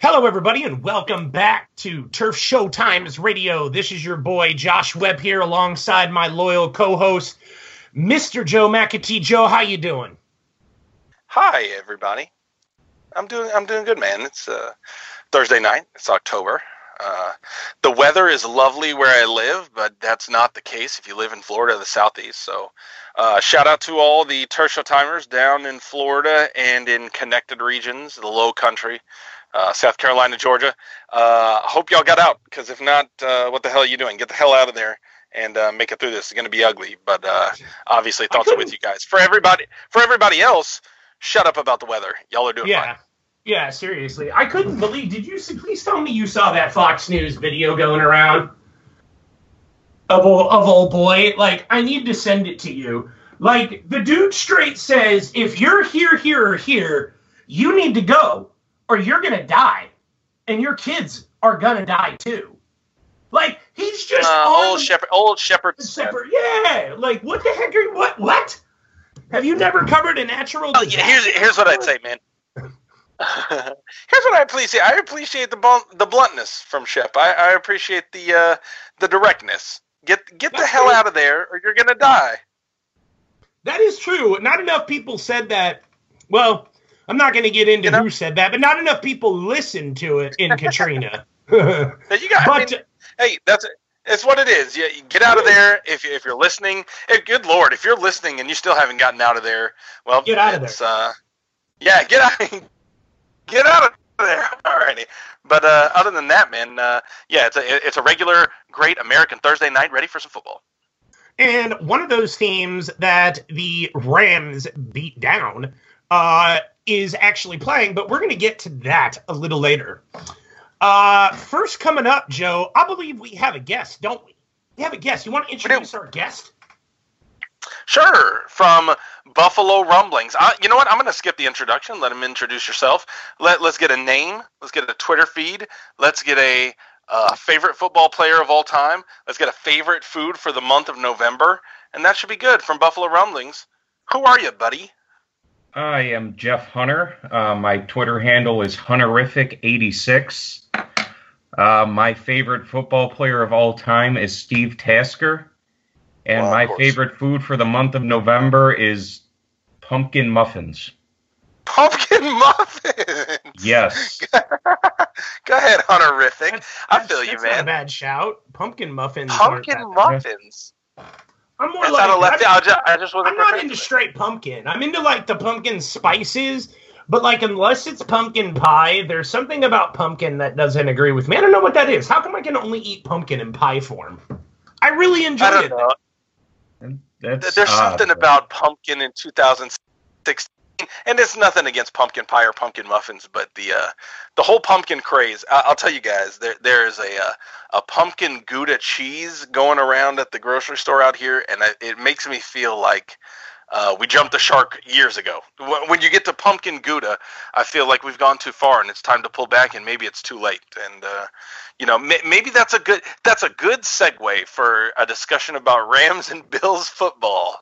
Hello, everybody, and welcome back to Turf Showtimes Radio. This is your boy Josh Webb here, alongside my loyal co-host, Mr. Joe McAtee. Joe, how you doing? Hi, everybody. I'm doing I'm doing good, man. It's uh, Thursday night. It's October. Uh, the weather is lovely where I live, but that's not the case if you live in Florida, the southeast. So, uh, shout out to all the Show timers down in Florida and in connected regions, the Low Country uh, South Carolina, Georgia. Uh, hope y'all got out because if not, uh, what the hell are you doing? Get the hell out of there and uh, make it through this. It's going to be ugly, but uh, obviously thoughts are with you guys. For everybody, for everybody else, shut up about the weather. Y'all are doing yeah. fine. Yeah, seriously. I couldn't believe. Did you please tell me you saw that Fox News video going around of old, of old boy? Like, I need to send it to you. Like, the dude straight says, if you're here, here, or here, you need to go or you're going to die. And your kids are going to die too. Like, he's just. Uh, old shepherd, old shepherd. separate. Yeah. Like, what the heck are you. What? What? Have you never covered a natural Oh, yeah, here's here's what I'd say, man. here's what I appreciate. I appreciate the blunt, the bluntness from Shep. I, I appreciate the uh, the directness. Get get the hell true. out of there, or you're gonna die. That is true. Not enough people said that. Well, I'm not going to get into You know? who said that, but not enough people listened to it in Katrina. But you got. I mean, hey, that's it's what it is. You, you get out of there if if you're listening. Hey, good lord, if you're listening and you still haven't gotten out of there, well, Get out of it's, Uh, yeah, get out. Get out of there already. But uh, other than that, man, uh, yeah, it's a it's a regular great American Thursday night, ready for some football. and one of those teams that the Rams beat down uh, is actually playing, but we're going to get to that a little later. Uh, first coming up, Joe, I believe we have a guest, don't we? We have a guest. You want to introduce our guest? Sure, from Buffalo Rumblings. Uh, you know what? I'm going to skip the introduction. Let him introduce yourself. Let Let's get a name. Let's get a Twitter feed. Let's get a uh, favorite football player of all time. Let's get a favorite food for the month of November, and that should be good. From Buffalo Rumblings. Who are you, buddy? I am Jeff Hunter. Uh, my Twitter handle is Hunterific86. Uh, my favorite football player of all time is Steve Tasker. And Well, my course. favorite food for the month of November is pumpkin muffins. Pumpkin muffins. Yes. Go ahead, Hunterific. That's- I that's- feel you, that's Not a man. bad shout. Pumpkin muffins. Pumpkin that bad. muffins. I'm more That's like out of left. I'm- I just, I just wasn't I'm not into for straight pumpkin. I'm into like the pumpkin spices, but like unless it's pumpkin pie, there's something about pumpkin that doesn't agree with me. I don't know what that is. How come I can only eat pumpkin in pie form? I really enjoy I don't it. know. That's There's odd, something about pumpkin in 2016, and it's nothing against pumpkin pie or pumpkin muffins, but the uh, the whole pumpkin craze. I- I'll tell you guys, there there is a uh, a pumpkin Gouda cheese going around at the grocery store out here, and I, it makes me feel like. Uh, we jumped the shark years ago. When you get to pumpkin Gouda, I feel like we've gone too far, and it's time to pull back, and maybe it's too late. And uh, you know, may- maybe that's a good that's a good segue for a discussion about Rams and Bills football.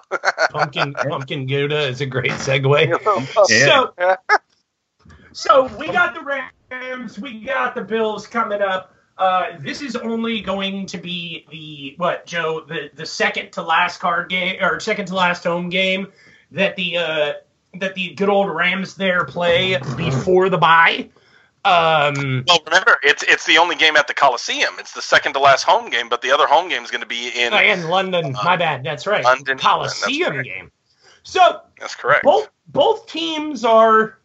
Pumpkin pumpkin Gouda is a great segue. Yeah. So, so we got the Rams, we got the Bills coming up. Uh, this is only going to be the what, Joe? The the second to last card game or second to last home game that the uh, that the good old Rams there play before the bye. Um, Well, remember, it's it's the only game at the Coliseum. It's the second to last home game, but the other home game is going to be in. in London, my bad. That's right. London, Coliseum game. So That's correct. both both teams are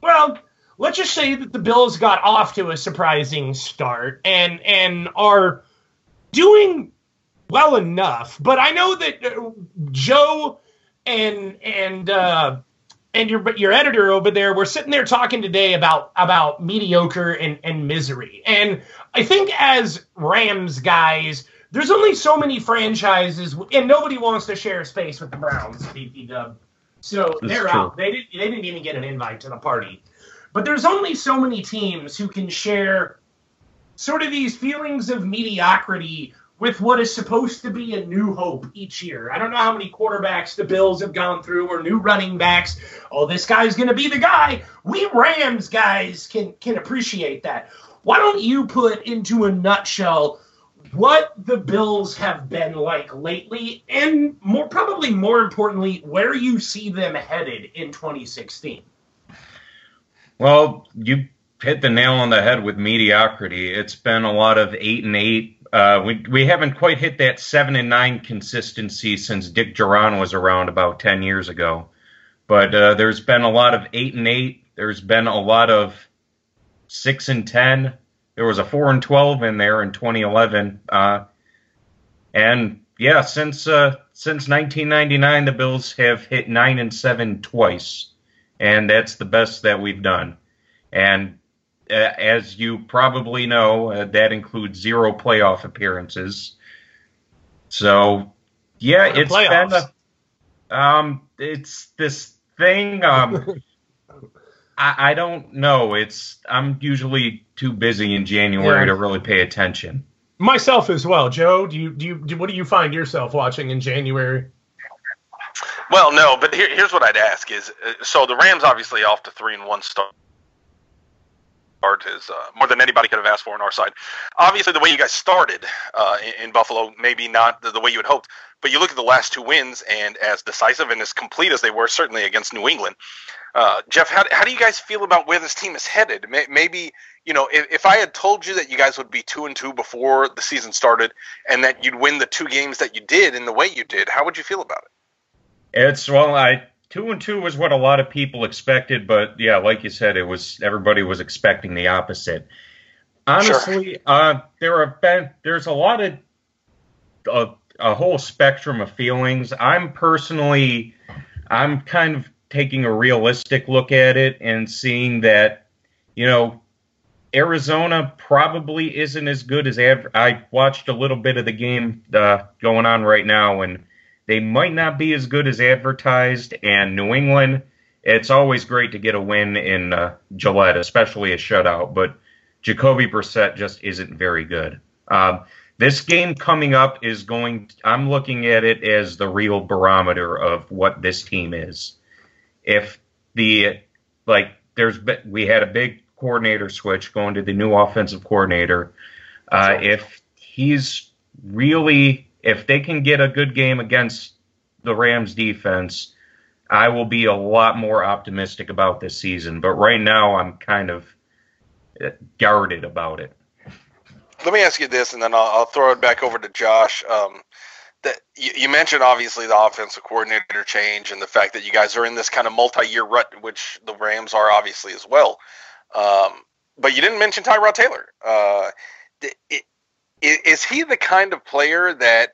well let's just say that the bills got off to a surprising start and and are doing well enough but i know that uh, joe and and uh and your your editor over there, we're sitting there talking today about about mediocre and, and misery. And I think as Rams guys, there's only so many franchises, and nobody wants to share space with the Browns. BP Dub. So That's they're true. out. They didn't. They didn't even get an invite to the party. But there's only so many teams who can share sort of these feelings of mediocrity with what is supposed to be a new hope each year. I don't know how many quarterbacks the Bills have gone through or new running backs. Oh, this guy's going to be the guy. We Rams guys can can appreciate that. Why don't you put into a nutshell what the Bills have been like lately and more probably more importantly where you see them headed in 2016? Well, you hit the nail on the head with mediocrity. It's been a lot of eight and eight. Uh, we we haven't quite hit that seven and nine consistency since Dick Jauron was around about ten years ago. But uh, there's been a lot of eight and eight. There's been a lot of six and ten. There was a four and twelve in there in 2011. Uh, and yeah, since uh, since 1999, the Bills have hit nine and seven twice and that's the best that we've done. And uh, as you probably know, uh, that includes zero playoff appearances. So, yeah, it's playoffs? been a, um, it's this thing. Um, I, I don't know. It's I'm usually too busy in January Yeah. to really pay attention. Myself as well, Joe. Do you do you do, what do you find yourself watching in January? Well, no, but here, here's what I'd ask: is uh, so the Rams obviously off to three and one start is uh, more than anybody could have asked for on our side. Obviously, the way you guys started uh, in, in Buffalo, maybe not the, the way you had hoped, but you look at the last two wins, and as decisive and as complete as they were, certainly against New England. Uh, Jeff, how, how do you guys feel about where this team is headed? May- Maybe you know, if, if I had told you that you guys would be two and two before the season started, and that you'd win the two games that you did in the way you did, how would you feel about it? It's well, I two and two was what a lot of people expected, but yeah, like you said, it was everybody was expecting the opposite. Honestly, uh, there have been there's a lot of a, a whole spectrum of feelings. I'm personally, I'm kind of taking a realistic look at it and seeing that, you know, Arizona probably isn't as good as ever. I watched a little bit of the game uh, going on right now, and they might not be as good as advertised. And New England, it's always great to get a win in uh, Gillette, especially a shutout, but Jacoby Brissett just isn't very good. Um, this game coming up is going. I'm looking at it as the real barometer of what this team is. If the like, there's we had a big coordinator switch going to the new offensive coordinator. Uh, if he's really, if they can get a good game against the Rams defense, I will be a lot more optimistic about this season. But right now, I'm kind of uh, guarded about it. Let me ask you this, and then I'll, I'll throw it back over to Josh. Um, that you, you mentioned obviously the offensive coordinator change and the fact that you guys are in this kind of multi-year rut, which the Rams are obviously as well. Um, but you didn't mention Tyrod Taylor. Uh, th- i- i- is he the kind of player that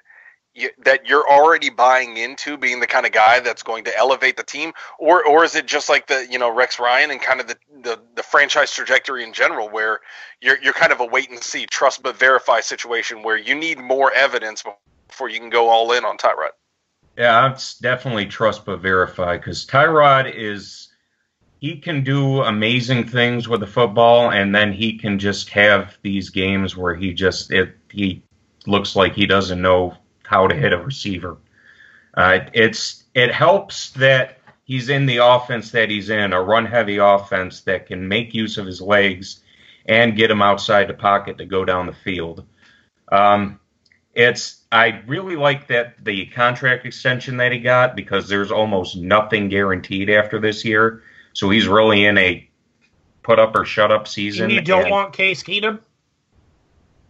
that you're already buying into being the kind of guy that's going to elevate the team, or or is it just like the you know Rex Ryan and kind of the the, the franchise trajectory in general, where you're you're kind of a wait and see, trust but verify situation where you need more evidence before you can go all in on Tyrod. Yeah, it's definitely trust but verify because Tyrod is he can do amazing things with the football, and then he can just have these games where he just it he looks like he doesn't know how to hit a receiver. Uh, it's it helps that he's in the offense that he's in, a run heavy offense that can make use of his legs and get him outside the pocket to go down the field. Um, it's I really like that the contract extension that he got because there's almost nothing guaranteed after this year. So he's really in a put up or shut up season. And you don't and- want Case Keenum?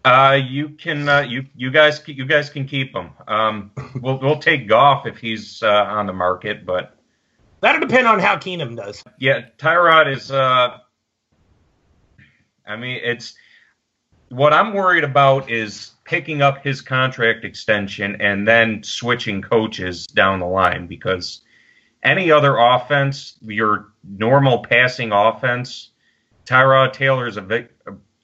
Uh, you can uh, you you guys you guys can keep him. Um, we'll we'll take Goff if he's uh, on the market, but That'll depend on how Keenum does. yeah, Tyrod is. Uh, I mean, it's what I'm worried about is picking up his contract extension and then switching coaches down the line because any other offense, your normal passing offense, Tyrod Taylor Taylor's a,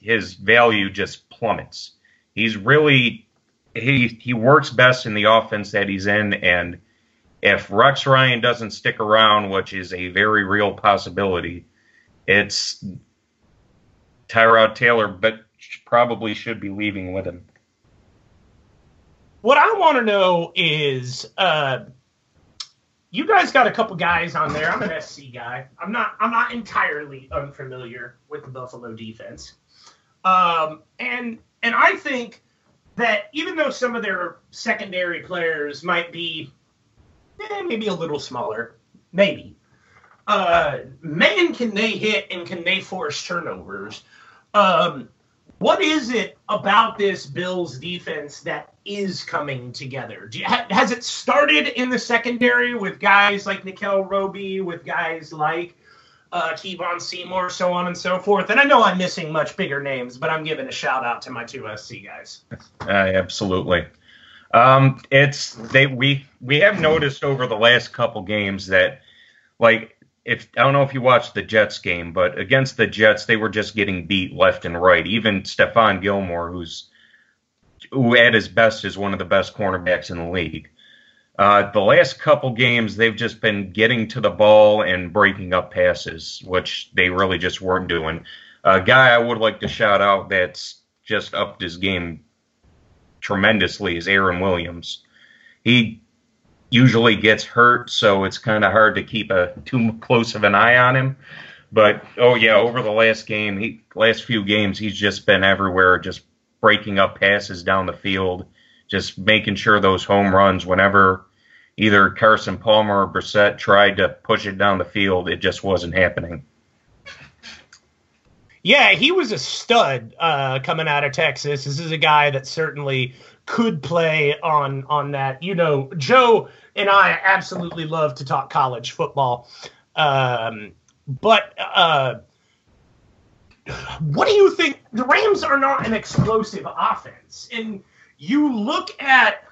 his value just plummets. He's really he he works best in the offense that he's in, and if Rex Ryan doesn't stick around, which is a very real possibility, it's Tyrod Taylor, but probably should be leaving with him. What I want to know is, uh, you guys got a couple guys on there. I'm an SC guy. I'm not. I'm not entirely unfamiliar with the Buffalo defense, um, and and I think that even though some of their secondary players might be eh, maybe a little smaller, maybe, uh, man, can they hit and can they force turnovers? Um, what is it about this Bills defense that is coming together? You, ha, has it started in the secondary with guys like Nickell Roby, with guys like uh, Kevon Seymour, so on and so forth? And I know I'm missing much bigger names, but I'm giving a shout out to my two SC guys. Uh, absolutely. Um, it's they we we have noticed over the last couple games that like if I don't know if you watched the Jets game, but against the Jets, they were just getting beat left and right. Even Stephon Gilmore, who's who at his best is one of the best cornerbacks in the league. Uh, the last couple games, they've just been getting to the ball and breaking up passes, which they really just weren't doing. A guy I would like to shout out that's just upped his game tremendously is Aaron Williams. He usually gets hurt, so it's kind of hard to keep a too close of an eye on him. But oh yeah, over the last game, he last few games, he's just been everywhere, just breaking up passes down the field, just making sure those home runs. Whenever either Carson Palmer or Brissett tried to push it down the field, it just wasn't happening. Yeah, he was a stud uh, coming out of Texas. This is a guy that certainly could play on on that. You know, Joe and I absolutely love to talk college football. Um, but uh, what do you think? The Rams are not an explosive offense. And you look at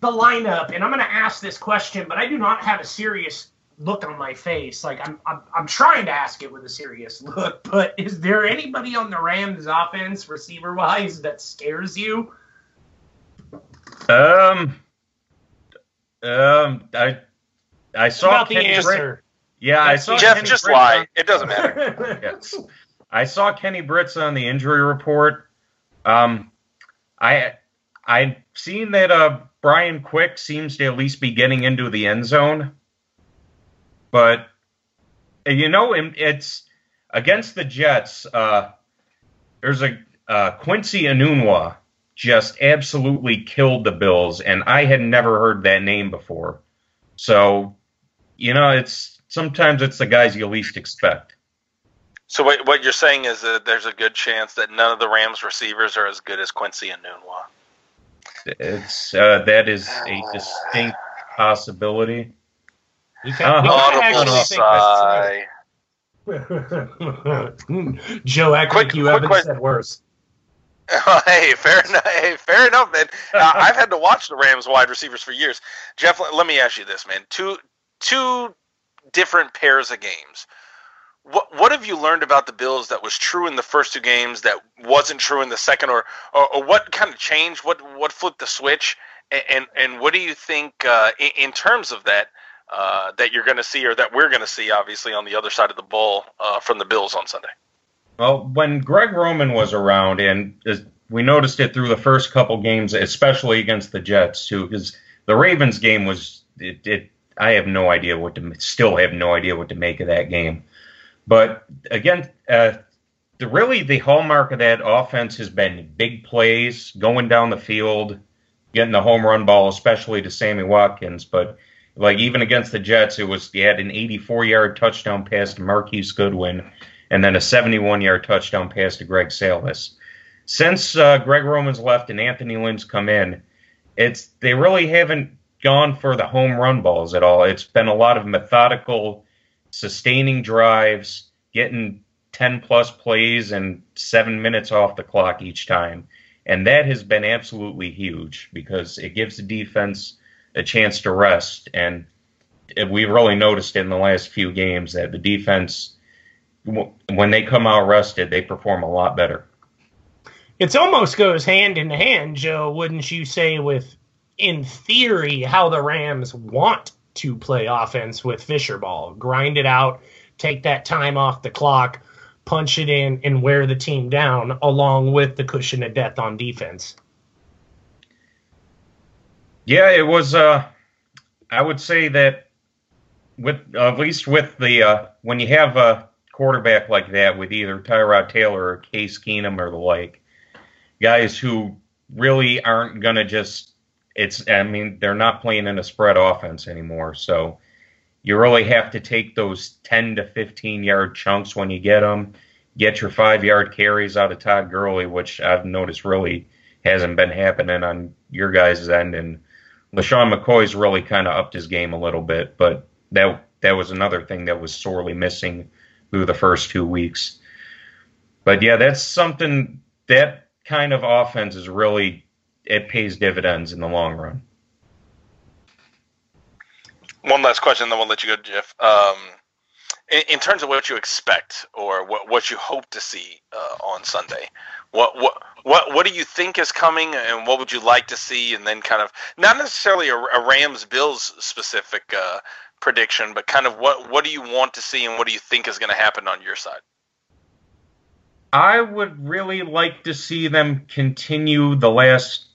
the lineup, and I'm going to ask this question, but I do not have a serious look on my face. Like I'm, I'm, I'm trying to ask it with a serious look. But is there anybody on the Rams offense, receiver wise, that scares you? Um, um, I I saw About the answer. Britt, yeah, I saw Jeff. Kenny just Britt lie. on- It doesn't matter. yes. I saw Kenny Britz on the injury report. Um, I I've seen that uh Brian Quick seems to at least be getting into the end zone, but you know it's against the Jets. Uh, there's a uh, Quincy Enunwa just absolutely killed the Bills, and I had never heard that name before. So, you know, it's sometimes it's the guys you least expect. So what, what you're saying is that there's a good chance that none of the Rams receivers are as good as Quincy Enunwa. It's uh, that is a distinct possibility. We can, we can Audible actually sigh. Joe, I Quick- think you quick haven't question. said worse. hey, fair enough. Hey, fair enough, man. Uh, I've had to watch the Rams wide receivers for years. Jeff, let, let me ask you this, man. Two two different pairs of games. What what have you learned about the Bills that was true in the first two games that wasn't true in the second, or or, or what kind of changed? What what flipped the switch? And and, and what do you think uh, in, in terms of that? Uh, that you're going to see, or that we're going to see, obviously, on the other side of the ball uh, from the Bills on Sunday. Well, when Greg Roman was around, and we noticed it through the first couple games, especially against the Jets, too, because the Ravens game was it, it. I have no idea what to still have no idea what to make of that game. But again, uh, the really the hallmark of that offense has been big plays, going down the field, getting the home run ball, especially to Sammy Watkins. But like even against the Jets, it was he had an 84 yard touchdown pass to Marquise Goodwin, and then a 71 yard touchdown pass to Greg Salas. Since uh, Greg Roman's left and Anthony Lynn's come in, it's they really haven't gone for the home run balls at all. It's been a lot of methodical, sustaining drives, getting 10 plus plays and seven minutes off the clock each time. And that has been absolutely huge because it gives the defense a chance to rest. And we've really noticed in the last few games that the defense, when they come out rested, they perform a lot better. It almost goes hand in hand, Joe, wouldn't you say, with, in theory, how the Rams want to play offense with Fisher ball. Grind it out, take that time off the clock, punch it in, and wear the team down, along with the cushion of death on defense. Yeah, it was. Uh, I would say that with at least with the uh, when you have a quarterback like that with either Tyrod Taylor or Case Keenum or the like, guys who really aren't gonna just it's I mean they're not playing in a spread offense anymore, so you really have to take those 10 to 15 yard chunks when you get them. Get your five yard carries out of Todd Gurley, which I've noticed really hasn't been happening on your guys' end, and LeSean McCoy's really kind of upped his game a little bit, but that that was another thing that was sorely missing through the first two weeks. But yeah, that's something that kind of offense is really it pays dividends in the long run. One last question, then we'll let you go, Jeff. Um, in, in, terms of what you expect or what, what you hope to see uh, on Sunday, what what what what do you think is coming, and what would you like to see? And then kind of not necessarily a, a Rams Bills specific uh, prediction, but kind of what what do you want to see, and what do you think is going to happen on your side? I would really like to see them continue the last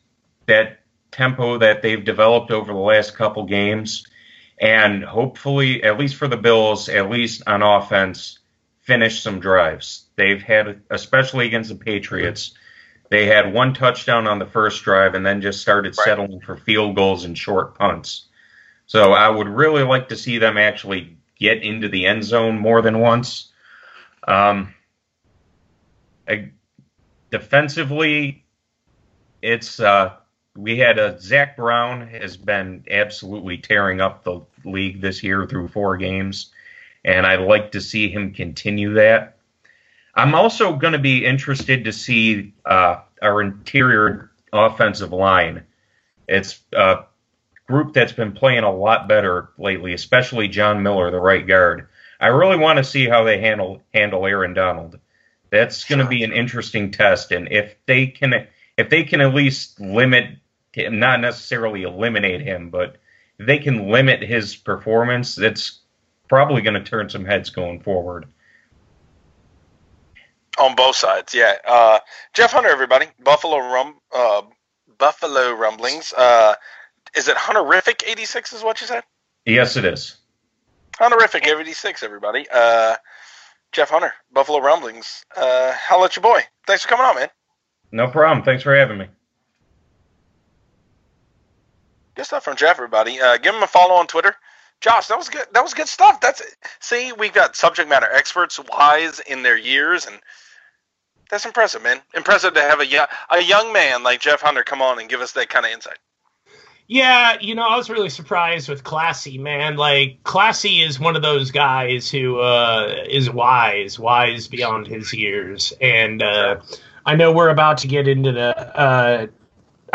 that tempo that they've developed over the last couple games, and hopefully, at least for the Bills, at least on offense, finish some drives. They've had, especially against the Patriots, they had one touchdown on the first drive and then just started right. settling for field goals and short punts. So I would really like to see them actually get into the end zone more than once. Um, I, defensively, it's uh, we had a Zach Brown has been absolutely tearing up the league this year through four games, and I'd like to see him continue that. I'm also going to be interested to see uh, our interior offensive line. It's a group that's been playing a lot better lately, especially John Miller, the right guard. I really want to see how they handle handle Aaron Donald. That's going to be an interesting test, and if they can if they can at least limit not necessarily eliminate him, but if they can limit his performance, that's probably going to turn some heads going forward. On both sides, yeah. Uh, Jeff Hunter, everybody, Buffalo Rum, uh, Buffalo Rumblings. Uh, is it Hunterific eighty six? Is what you said? Yes, it is. Hunterific eighty six, everybody. Uh, Jeff Hunter, Buffalo Rumblings. Uh, holla at your boy. Thanks for coming on, man. No problem. Thanks for having me. Good stuff from Jeff, everybody. Uh, give him a follow on Twitter. Josh, that was good. That was good stuff. That's see, we've got subject matter experts, wise in their years, and that's impressive, man. Impressive to have a young, a young man like Jeff Hunter come on and give us that kind of insight. Yeah, you know, I was really surprised with Classy, man. Like Classy is one of those guys who uh, is wise, wise beyond his years, and uh, I know we're about to get into the uh,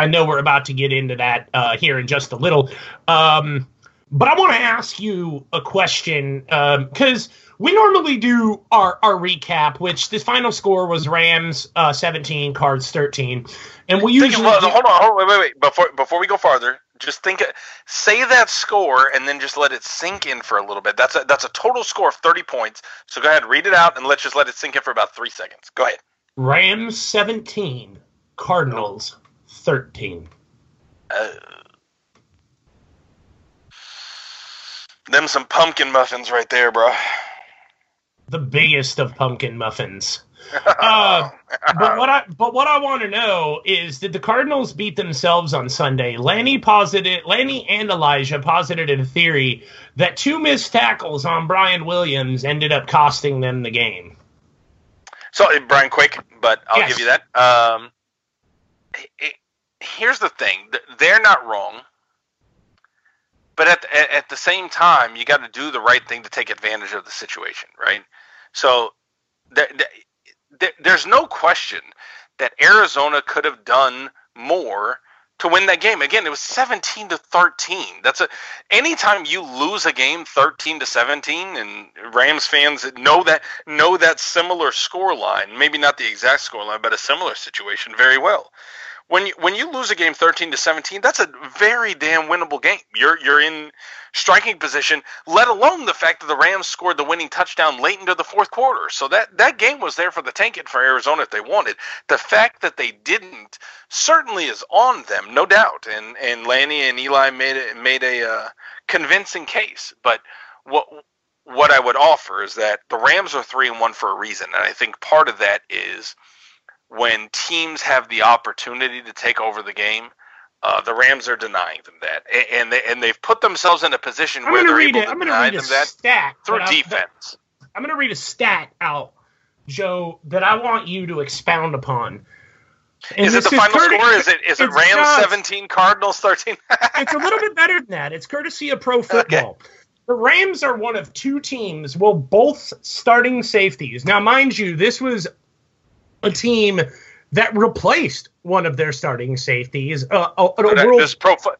I know we're about to get into that uh, here in just a little. Um, but I want to ask you a question because um, we normally do our, our recap, which this final score was Rams uh, 17, Cards 13, and we usually hold on, hold on, wait, wait, wait. Before before we go farther, just think, say that score, and then just let it sink in for a little bit. That's a that's a total score of 30 points. So go ahead, read it out, and let's just let it sink in for about three seconds. Go ahead. Rams 17, Cardinals 13. Uh, them some pumpkin muffins right there, bro. The biggest of pumpkin muffins. Uh, but what I but what I want to know is did the Cardinals beat themselves on Sunday? Lanny posited Lanny and Elijah posited a theory that two missed tackles on Brian Williams ended up costing them the game. So Brian, quick, but I'll yes. give you that. Um, it, here's the thing: they're not wrong, but at the, at the same time, you got to do the right thing to take advantage of the situation, right? So there, there, there's no question that Arizona could have done more to win that game. Again, it was 17 to 13. That's a anytime you lose a game 13 to 17 and Rams fans know that know that similar score line, maybe not the exact score line, but a similar situation very well when you when you lose a game 13 to 17 that's a very damn winnable game. You're you're in striking position let alone the fact that the rams scored the winning touchdown late into the fourth quarter. So that that game was there for the tank for arizona if they wanted. The fact that they didn't certainly is on them no doubt. And and lanny and eli made it made a uh, convincing case. But what what i would offer is that the rams are three and one for a reason. And i think part of that is when teams have the opportunity to take over the game, uh, the Rams are denying them that, and they and they've put themselves in a position I'm where they're able it. to I'm deny read them a that stat through defense. I'm going to read a stat out, Joe, that I want you to expound upon. And is it the final courte- score? Is it is it Rams just- 17, Cardinals 13? it's a little bit better than that. It's courtesy of Pro Football. The Rams are one of two teams, well, both starting safeties. Now, mind you, this was a team that replaced one of their starting safeties, uh, a, a world, this pro fo-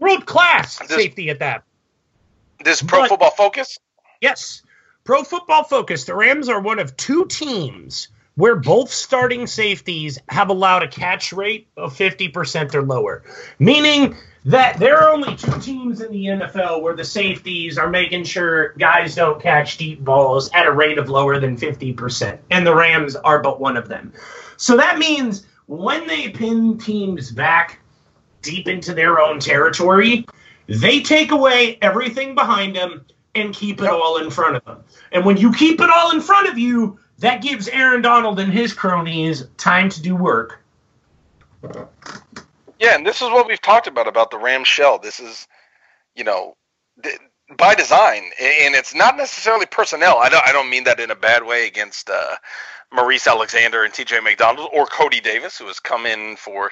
world class this- safety at that. this pro But- football focus. Yes. Pro Football Focus, the Rams are one of two teams where both starting safeties have allowed a catch rate of 50% or lower, meaning that there are only two teams in the NFL where the safeties are making sure guys don't catch deep balls at a rate of lower than 50%, and the Rams are but one of them. So that means when they pin teams back deep into their own territory, they take away everything behind them and keep it all in front of them. And when you keep it all in front of you, that gives Aaron Donald and his cronies time to do work. Yeah, and this is what we've talked about about the Ram shell. This is, you know, th- by design, and it's not necessarily personnel. I don't I don't mean that in a bad way against uh, Maurice Alexander and T.J. McDonald or Cody Davis, who has come in for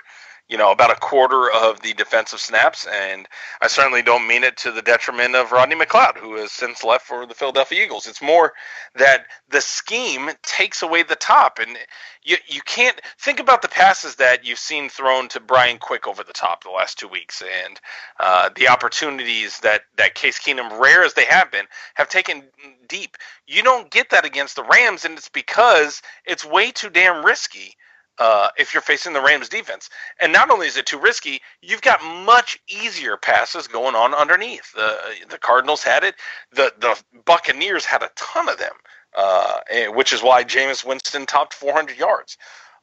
you know about a quarter of the defensive snaps, and I certainly don't mean it to the detriment of Rodney McLeod, who has since left for the Philadelphia Eagles. It's more that the scheme takes away the top, and you you can't think about the passes that you've seen thrown to Brian Quick over the top the last two weeks, and uh, the opportunities that that Case Keenum, rare as they have been, have taken deep. You don't get that against the Rams, and it's because it's way too damn risky. Uh, if you're facing the Rams defense, and not only is it too risky, you've got much easier passes going on underneath. The the Cardinals had it. The the Buccaneers had a ton of them uh, which is why Jameis Winston topped 400 yards.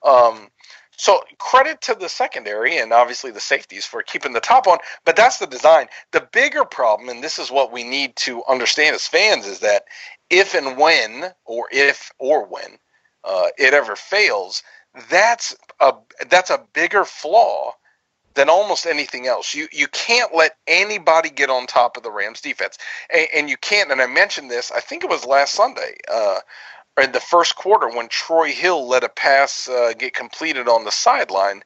Um, so credit to the secondary and obviously the safeties for keeping the top on, but that's the design. The bigger problem, and this is what we need to understand as fans, is that if and when, or if or when, uh, it ever fails, that's a that's a bigger flaw than almost anything else. You you can't let anybody get on top of the Rams defense, and, and you can't. And I mentioned this. I think it was last Sunday, uh, in the first quarter when Troy Hill let a pass uh, get completed on the sideline.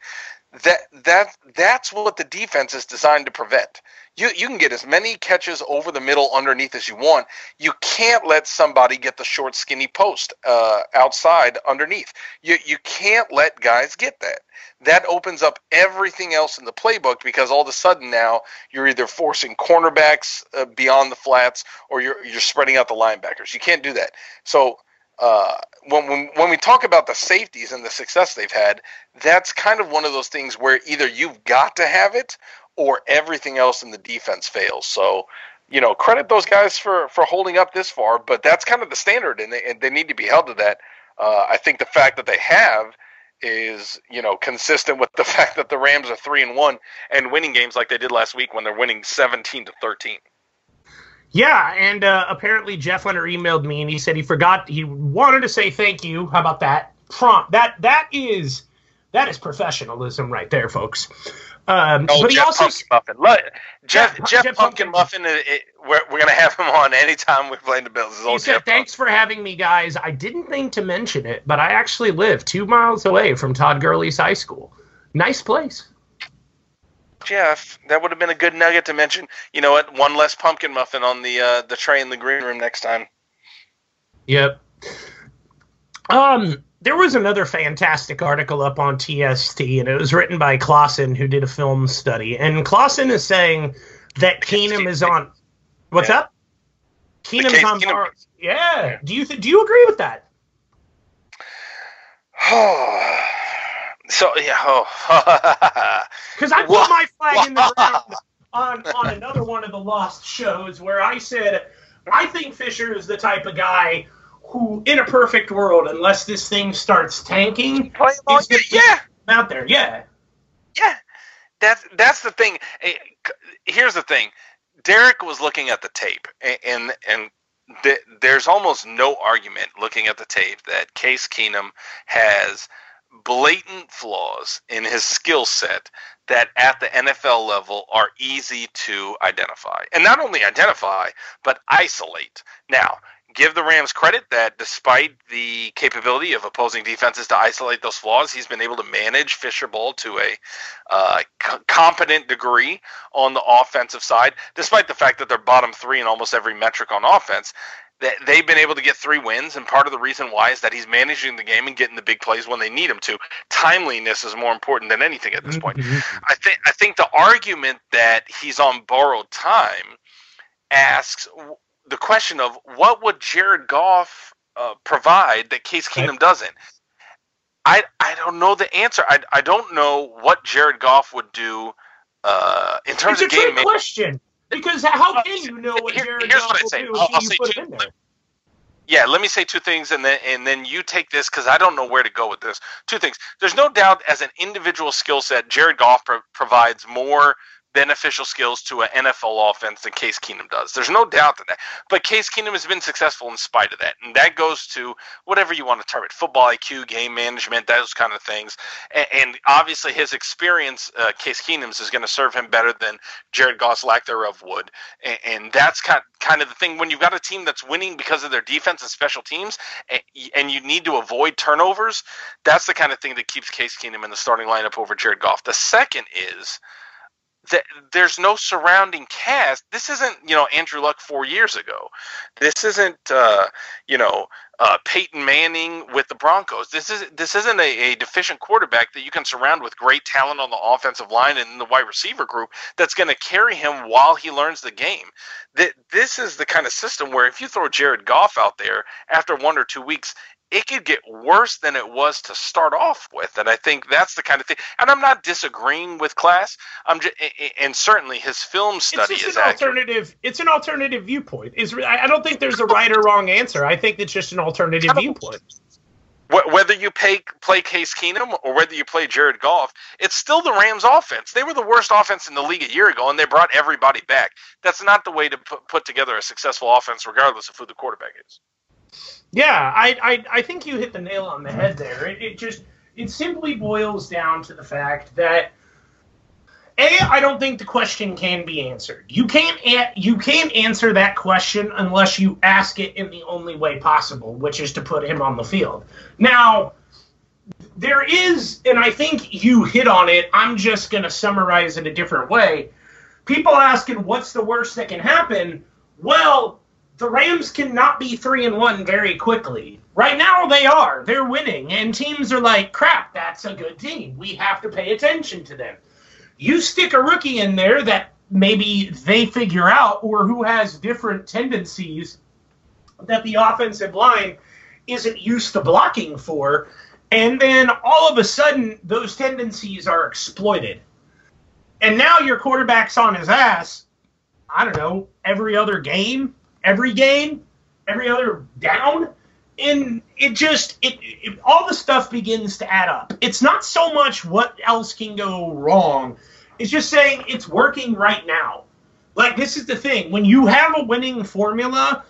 That that that's what the defense is designed to prevent. You you can get as many catches over the middle underneath as you want. You can't let somebody get the short skinny post uh, outside underneath. You you can't let guys get that that opens up everything else in the playbook because all of a sudden now you're either forcing cornerbacks uh, beyond the flats or you're you're spreading out the linebackers. You can't do that. So uh, when, when when we talk about the safeties and the success they've had, that's kind of one of those things where either you've got to have it or everything else in the defense fails. So you know, credit those guys for for holding up this far, but that's kind of the standard, and they, and they need to be held to that. Uh, I think the fact that they have is you know consistent with the fact that the Rams are three and one and winning games like they did last week when they're winning seventeen to thirteen. Yeah, and uh, apparently Jeff Hunter emailed me and he said he forgot he wanted to say thank you. How about that? Prompt. That that is that is professionalism right there, folks. Um, Oh, but he Jeff also Pumpkin Muffin. Look, Jeff Jeff, Jeff Pumpkin, Pumpkin- Muffin. It, it, we're we're gonna have him on anytime we play the Bills. He said Jeff thanks for having me, guys. I didn't think to mention it, but I actually live two miles away from Todd Gurley's high school. Nice place. Jeff, that would have been a good nugget to mention. You know what? One less pumpkin muffin on the uh, the tray in the green room next time. Yep. Um, there was another fantastic article up on TST, and it was written by Klassen, who did a film study. And Klassen is saying that Keenum is on. What's Yeah. up? Keenum's on. Keenum. Bar- yeah. Do you th- do you agree with that? so yeah. Oh. Because I put my flag in the ground on on another one of the lost shows where I said I think Fisher is the type of guy who, in a perfect world, unless this thing starts tanking, Play him on- he's yeah. out there. Yeah. Yeah, that's that's the thing. Eh, Here's the thing. Derek was looking at the tape, and and th- there's almost no argument looking at the tape that Case Keenum has blatant flaws in his skill set that at the NFL level are easy to identify. And not only identify, but isolate. Now, give the Rams credit that despite the capability of opposing defenses to isolate those flaws, he's been able to manage Fisher Ball to a uh, c- competent degree on the offensive side, despite the fact that they're bottom three in almost every metric on offense. That they've been able to get three wins, and part of the reason why is that he's managing the game and getting the big plays when they need him to. Timeliness is more important than anything at this point. I think I think the argument that he's on borrowed time asks the question of what would Jared Goff uh, provide that Case Keenum doesn't. I I don't know the answer. I I don't know what Jared Goff would do uh, in terms It's a of game trick management. question because how can you know what Here- Jared here's Goff what I will say. do I'll- I'll say two-? Yeah, let me say two things, and then and then you take this because I don't know where to go with this. Two things. There's no doubt, as an individual skill set, Jared Goff pro- provides more beneficial skills to an NFL offense than Case Keenum does. There's no doubt that. But Case Keenum has been successful in spite of that, and that goes to whatever you want to term it: football IQ, game management, those kind of things. And, and obviously, his experience, uh, Case Keenum's, is going to serve him better than Jared Goff's lack thereof would. And, and that's kind kind of the thing when you've got a team that's winning because of their defense and special teams, and, and you need to avoid turnovers. That's the kind of thing that keeps Case Keenum in the starting lineup over Jared Goff. The second is that there's no surrounding cast. This isn't, you know, Andrew Luck four years ago. This isn't, uh, you know, uh, Peyton Manning with the Broncos. This is this isn't a, a deficient quarterback that you can surround with great talent on the offensive line and the wide receiver group that's going to carry him while he learns the game. That this is the kind of system where if you throw Jared Goff out there after one or two weeks, it could get worse than it was to start off with. And I think that's the kind of thing. And I'm not disagreeing with class. I'm just, and certainly his film study it's is an accurate. alternative. It's an alternative viewpoint. Is I I don't think there's a right or wrong answer. I think it's just an alternative viewpoint. Whether you pay, play Case Keenum or whether you play Jared Goff, it's still the Rams' offense. They were the worst offense in the league a year ago, and they brought everybody back. That's not the way to put, put together a successful offense, regardless of who the quarterback is. Yeah, I, I I think you hit the nail on the head there. It, it just it simply boils down to the fact that a I don't think the question can be answered. You can't a- you can't answer that question unless you ask it in the only way possible, which is to put him on the field. Now, there is, and I think you hit on it. I'm just going to summarize it a different way. People asking what's the worst that can happen. Well, the Rams cannot be three and one very quickly. Right now they are. They're winning, and teams are like, crap, that's a good team. We have to pay attention to them. You stick a rookie in there that maybe they figure out or who has different tendencies that the offensive line isn't used to blocking for, and then all of a sudden those tendencies are exploited. And now your quarterback's on his ass, I don't know, every other game, every game, every other down. And it just, it, it all the stuff begins to add up. It's not so much what else can go wrong. It's just saying it's working right now. Like this is the thing. When you have a winning formula,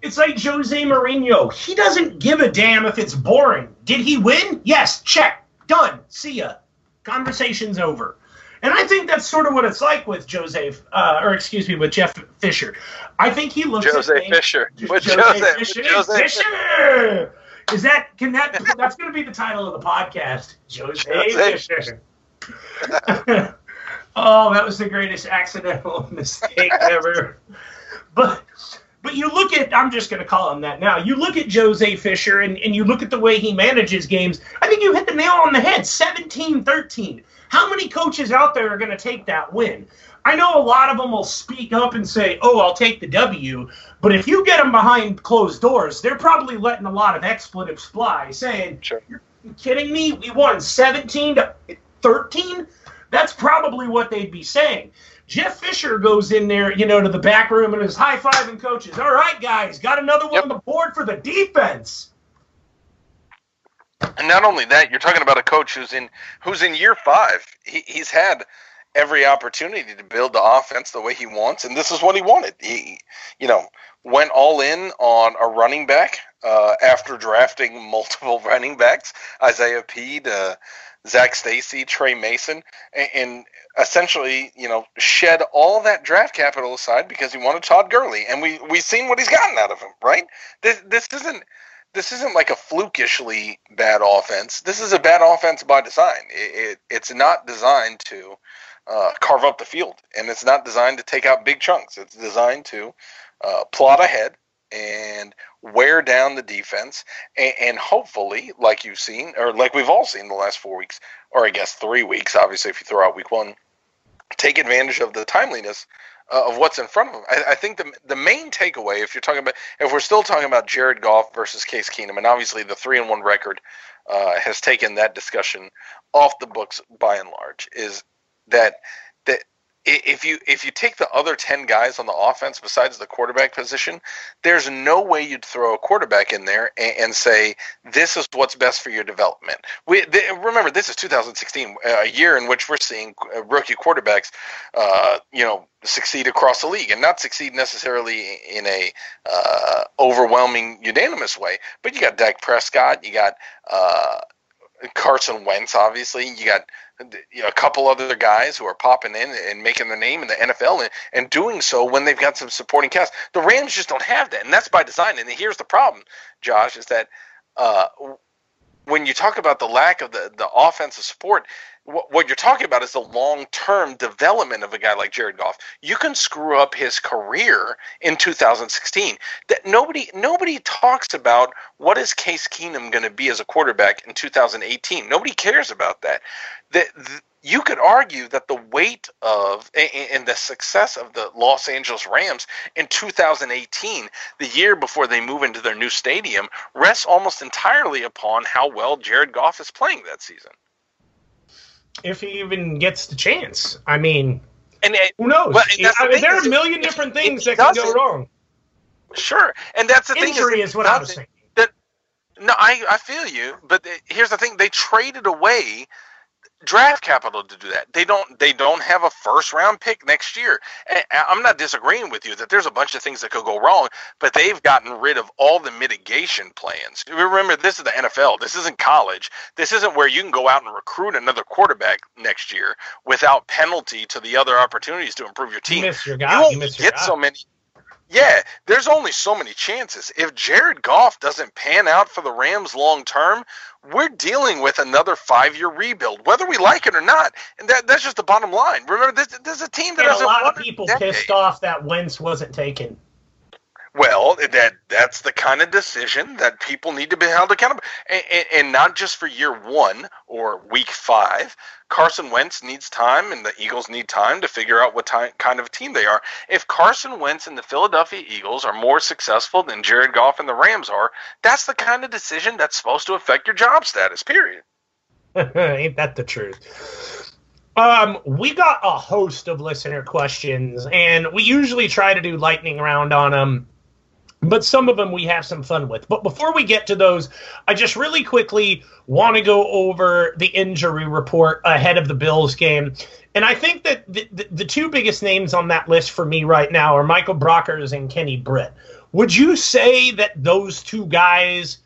it's like Jose Mourinho. He doesn't give a damn if it's boring. Did he win? Yes, check. Done. See ya. Conversation's over. And I think that's sort of what it's like with Jose, uh, or excuse me, with Jeff Fisher. I think he looks Jose at things- Fisher. With Jose, Jose- Fisher. Jose Fisher. Is that can that that's going to be the title of the podcast? Jose, Jose. Fisher. oh, that was the greatest accidental mistake ever. But But you look at, I'm just going to call him that now. You look at Jose Fisher and, and you look at the way he manages games. I think you hit the nail on the head 17 13. How many coaches out there are going to take that win? I know a lot of them will speak up and say, "Oh, I'll take the W," but if you get them behind closed doors, they're probably letting a lot of expletives fly, saying, Sure. "You're kidding me? We won 17 to 13." That's probably what they'd be saying. Jeff Fisher goes in there, you know, to the back room and is high fiving coaches. All right, guys, got another one Yep. on the board for the defense. And not only that, you're talking about a coach who's in who's in year five. He, he's had every opportunity to build the offense the way he wants, and this is what he wanted. He, you know, went all in on a running back uh, after drafting multiple running backs, Isaiah Pead, uh, Zac Stacy, Tre Mason, and, and essentially, you know, shed all that draft capital aside because he wanted Todd Gurley, and we we've seen what he's gotten out of him. Right? This this isn't this isn't like a flukishly bad offense. This is a bad offense by design. It, it, it's not designed to uh, carve up the field, and it's not designed to take out big chunks. It's designed to uh, plot ahead and wear down the defense, and, and hopefully, like you've seen, or like we've all seen the last four weeks, or I guess three weeks, obviously, if you throw out week one, take advantage of the timeliness uh, of what's in front of them. I, I think the the main takeaway, if you're talking about, if we're still talking about Jared Goff versus Case Keenum, and obviously the three and one record uh, has taken that discussion off the books by and large, is that that if you if you take the other ten guys on the offense besides the quarterback position, there's no way you'd throw a quarterback in there and, and say this is what's best for your development. We th- remember this is 2016, a year in which we're seeing uh, rookie quarterbacks, uh, you know, succeed across the league and not succeed necessarily in a uh, overwhelming unanimous way. But you got Dak Prescott, you got uh, Carson Wentz, obviously, you got you know, a couple other guys who are popping in and making their name in the NFL and, and doing so when they've got some supporting cast. The Rams just don't have that, and that's by design. And here's the problem, Josh, is that uh, when you talk about the lack of the, the offensive support, what, what you're talking about is the long term development of a guy like Jared Goff. You can screw up his career in 2016. That nobody nobody talks about what is Case Keenum going to be as a quarterback in 2018. Nobody cares about that. That you could argue that the weight of and the success of the Los Angeles Rams in 2018, the year before they move into their new stadium, rests almost entirely upon how well Jared Goff is playing that season. If he even gets the chance. I mean, And it, who knows? Well, I mean, thing there are a million different things that can go wrong. sure, and that's the thing. Injury is, is what I was saying. No, I, I feel you, but the- here's the thing: they traded away draft capital to do that. They don't. They don't have a first round pick next year. And I'm not disagreeing with you that there's a bunch of things that could go wrong, but they've gotten rid of all the mitigation plans. Remember, this is the NFL. This isn't college. This isn't where you can go out and recruit another quarterback next year without penalty to the other opportunities to improve your You team. miss your you guy. You, only miss your get guy. so many. Yeah, there's only so many chances. If Jared Goff doesn't pan out for the Rams long term, we're dealing with another five year rebuild, whether we like it or not. And that, that's just the bottom line. Remember, this, this is a team that and a lot of people decade. pissed off that Wentz wasn't taken. Well, that that's the kind of decision that people need to be held accountable, and, and, and not just for year one or week five. Carson Wentz needs time, and the Eagles need time to figure out what kind of team they are. If Carson Wentz and the Philadelphia Eagles are more successful than Jared Goff and the Rams are, that's the kind of decision that's supposed to affect your job status. Period. Ain't that the truth? Um, we got a host of listener questions, and we usually try to do lightning round on them, but some of them we have some fun with. But before we get to those, I just really quickly want to go over the injury report ahead of the Bills game. And I think that the, the, the two biggest names on that list for me right now are Michael Brockers and Kenny Britt. Would you say that those two guys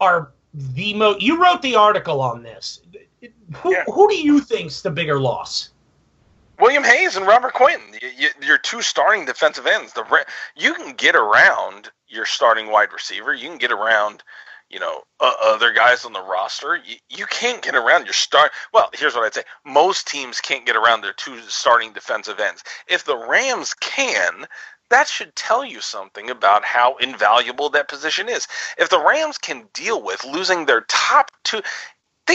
are the most? You wrote the article on this. Who, Yeah. who do you think's the bigger loss? William Hayes and Robert y your two starting defensive ends. The you can get around your starting wide receiver. You can get around, you know, uh, other guys on the roster. You, you can't get around your start. Well, here's what I'd say: most teams can't get around their two starting defensive ends. If the Rams can, that should tell you something about how invaluable that position is. If the Rams can deal with losing their top two,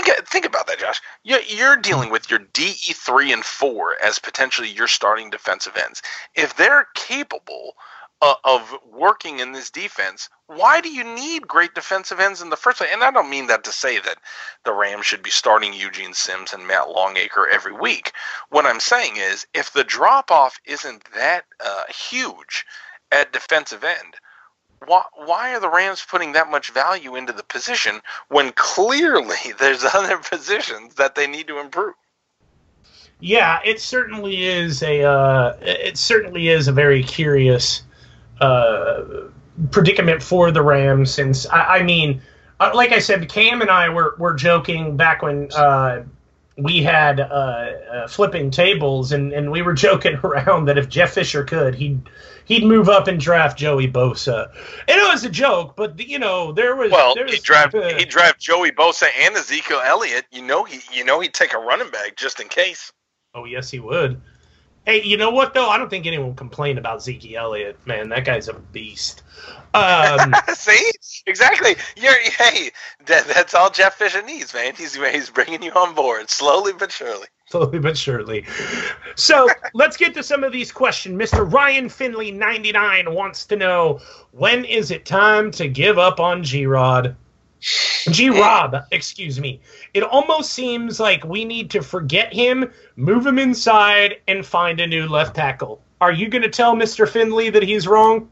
think think about that, Josh. You're, you're dealing with your DE three and four as potentially your starting defensive ends. If they're capable uh, of working in this defense, why do you need great defensive ends in the first place? And I don't mean that to say that the Rams should be starting Eugene Sims and Matt Longacre every week. What I'm saying is, if the drop off isn't that uh, huge at defensive end, why, why are the Rams putting that much value into the position when clearly there's other positions that they need to improve? Yeah, it certainly is a uh, it certainly is a very curious uh, predicament for the Rams. Since I, I mean, uh, like I said, Cam and I were were joking back when uh, we had uh, uh, flipping tables, and, and we were joking around that if Jeff Fisher could, he'd he'd move up and draft Joey Bosa. And it was a joke, but you know there was well, there was, he draft uh, he draft Joey Bosa and Ezekiel Elliott. You know he you know he'd take a running back just in case. Oh yes, he would. Hey, you know what though? I don't think anyone complained about Zeke Elliott. Man, that guy's a beast. Um, See, exactly. You're hey, that, that's all Jeff Fisher needs, man. He's he's bringing you on board slowly but surely. Slowly but surely. So let's get to some of these questions. Mr. Ryan Finley, 99, wants to know when is it time to give up on G Rod? G Rob, excuse me. It almost seems like we need to forget him, move him inside, and find a new left tackle. Are you going to tell Mr. Finley that he's wrong?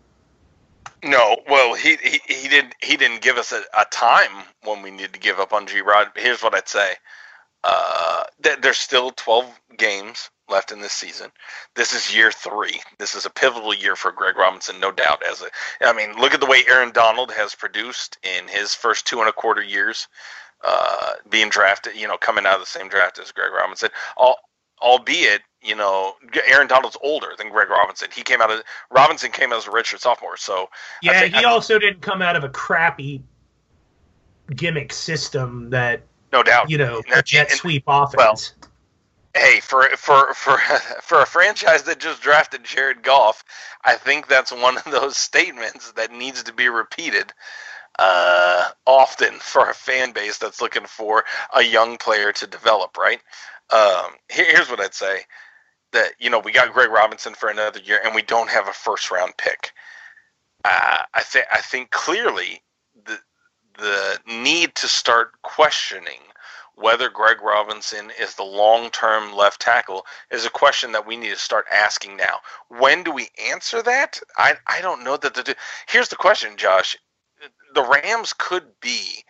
No, well, he he, he didn't he didn't give us a, a time when we need to give up on G Rod. Here's what I'd say: uh, th- there's still 12 games left in this season. This is year three. This is a pivotal year for Greg Robinson, no doubt. As a, I mean, look at the way Aaron Donald has produced in his first two and a quarter years, uh, being drafted. You know, coming out of the same draft as Greg Robinson. All, albeit, you know, Aaron Donald's older than Greg Robinson. He came out of Robinson came out as a redshirt sophomore. So yeah, think, he also didn't come out of a crappy gimmick system that no doubt you know jet sweep offense. Well, hey, for for for for a franchise that just drafted Jared Goff, I think that's one of those statements that needs to be repeated uh, often for a fan base that's looking for a young player to develop. Right? Um, here, here's what I'd say: that you know we got Greg Robinson for another year, and we don't have a first round pick. Uh, I think I think clearly the the need to start questioning whether Greg Robinson is the long term left tackle is a question that we need to start asking now. When do we answer that? I, I don't know that the. Here's the question, Josh. The Rams could be.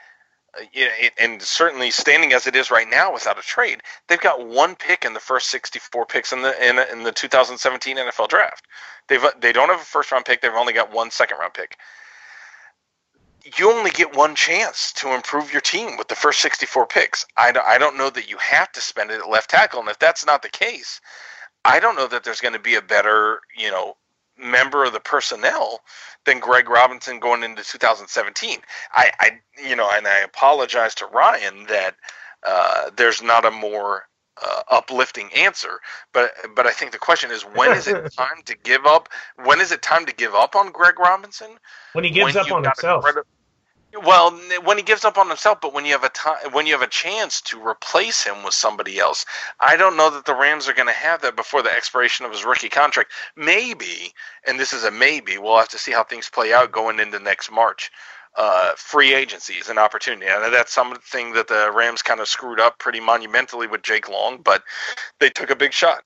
Uh, and certainly standing as it is right now without a trade, they've got one pick in the first 64 picks in the in, in the 2017 NFL draft. They've they don't have a first round pick. They've only got one second round pick you only get one chance to improve your team with the first 64 picks. I don't, I don't know that you have to spend it at left tackle. And if that's not the case, I don't know that there's going to be a better, you know, member of the personnel than Greg Robinson going into 2017. I, I you know, and I apologize to Ryan that uh, there's not a more uh, uplifting answer. But but I think the question is when is it time to give up? When is it time to give up on Greg Robinson? When he gives when up on himself. well, when he gives up on himself, but when you have a time, when you have a chance to replace him with somebody else, I don't know that the Rams are going to have that before the expiration of his rookie contract. Maybe, and this is a maybe. We'll have to see how things play out going into next March uh, free agency is an opportunity. And that's something that the Rams kind of screwed up pretty monumentally with Jake Long, but they took a big shot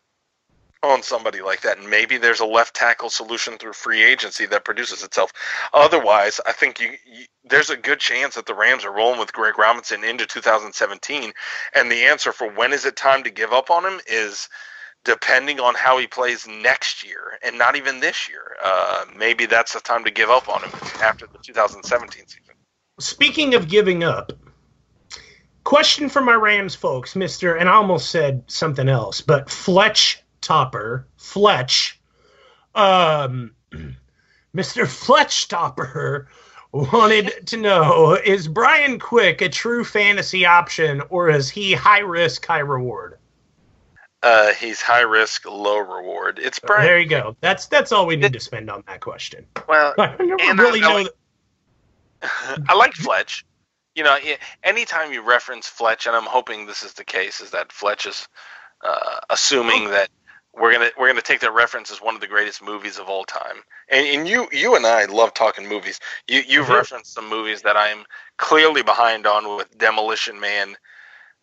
on somebody like that. And maybe there's a left tackle solution through free agency that produces itself. Otherwise, I think you, you, there's a good chance that the Rams are rolling with Greg Robinson into 2017. And the answer for when is it time to give up on him is – depending on how he plays next year, and not even this year. Uh, maybe that's the time to give up on him after the 2017 season. Speaking of giving up, question for my Rams folks, Mister, and I almost said something else, but Fletch Topper, Fletch, um, Mister Fletch Topper wanted to know: Is Brian Quick a true fantasy option, or is he high risk, high reward? Uh, he's high risk, low reward. It's Brian. There you go. That's that's all we need to spend on that question. Well, I and really I, I like, I like Fletch. You know, anytime you reference Fletch, and I'm hoping this is the case, is that Fletch is uh, assuming that we're gonna we're gonna take that reference as one of the greatest movies of all time. And, and you you and I love talking movies. You you've Mhm. referenced some movies that I'm clearly behind on with Demolition Man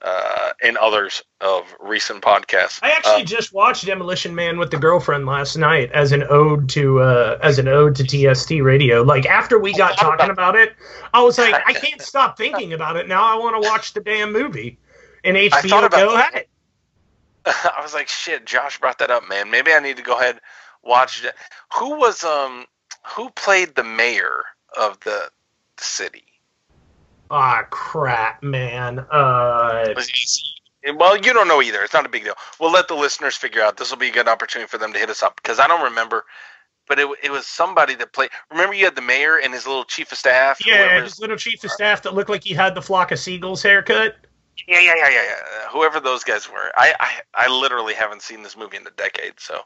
uh, and others of recent podcasts. I actually Uh, just watched Demolition Man with the girlfriend last night as an ode to uh, as an ode to TST radio. Like after we got talking about it, I was like, I can't stop thinking about it now. I want to watch the damn movie. And HBO go that. ahead. I was like, shit, Josh brought that up, man. Maybe I need to go ahead watch it. Who was um who played the mayor of the, the city? Ah, crap, man. Uh, Well, you don't know either. It's not a big deal. We'll let the listeners figure out. This will be a good opportunity for them to hit us up because I don't remember. But it, it was somebody that played. Remember, you had the mayor and his little chief of staff. yeah, his little chief of staff that looked like he had the flock of seagulls haircut. Yeah, yeah, yeah, yeah, yeah. Whoever those guys were, I, I, I literally haven't seen this movie in a decade. So,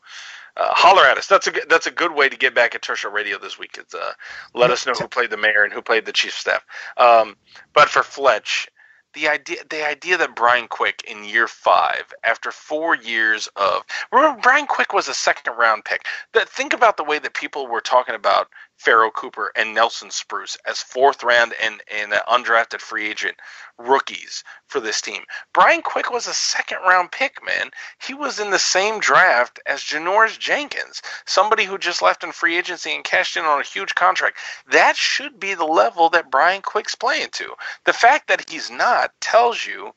uh, holler at us. That's a that's a good way to get back at terrestrial radio this week. Is uh, let us know who played the mayor and who played the chief staff. Um, but for Fletch, the idea the idea that Brian Quick in year five, after four years of remember Brian Quick was a second round pick. That think about the way that people were talking about Pharoh Cooper and Nelson Spruce as fourth round and and uh, undrafted free agent rookies for this team. Brian Quick was a second round pick, man. He was in the same draft as Janoris Jenkins, somebody who just left in free agency and cashed in on a huge contract. That should be the level that Brian Quick's playing to. The fact that he's not tells you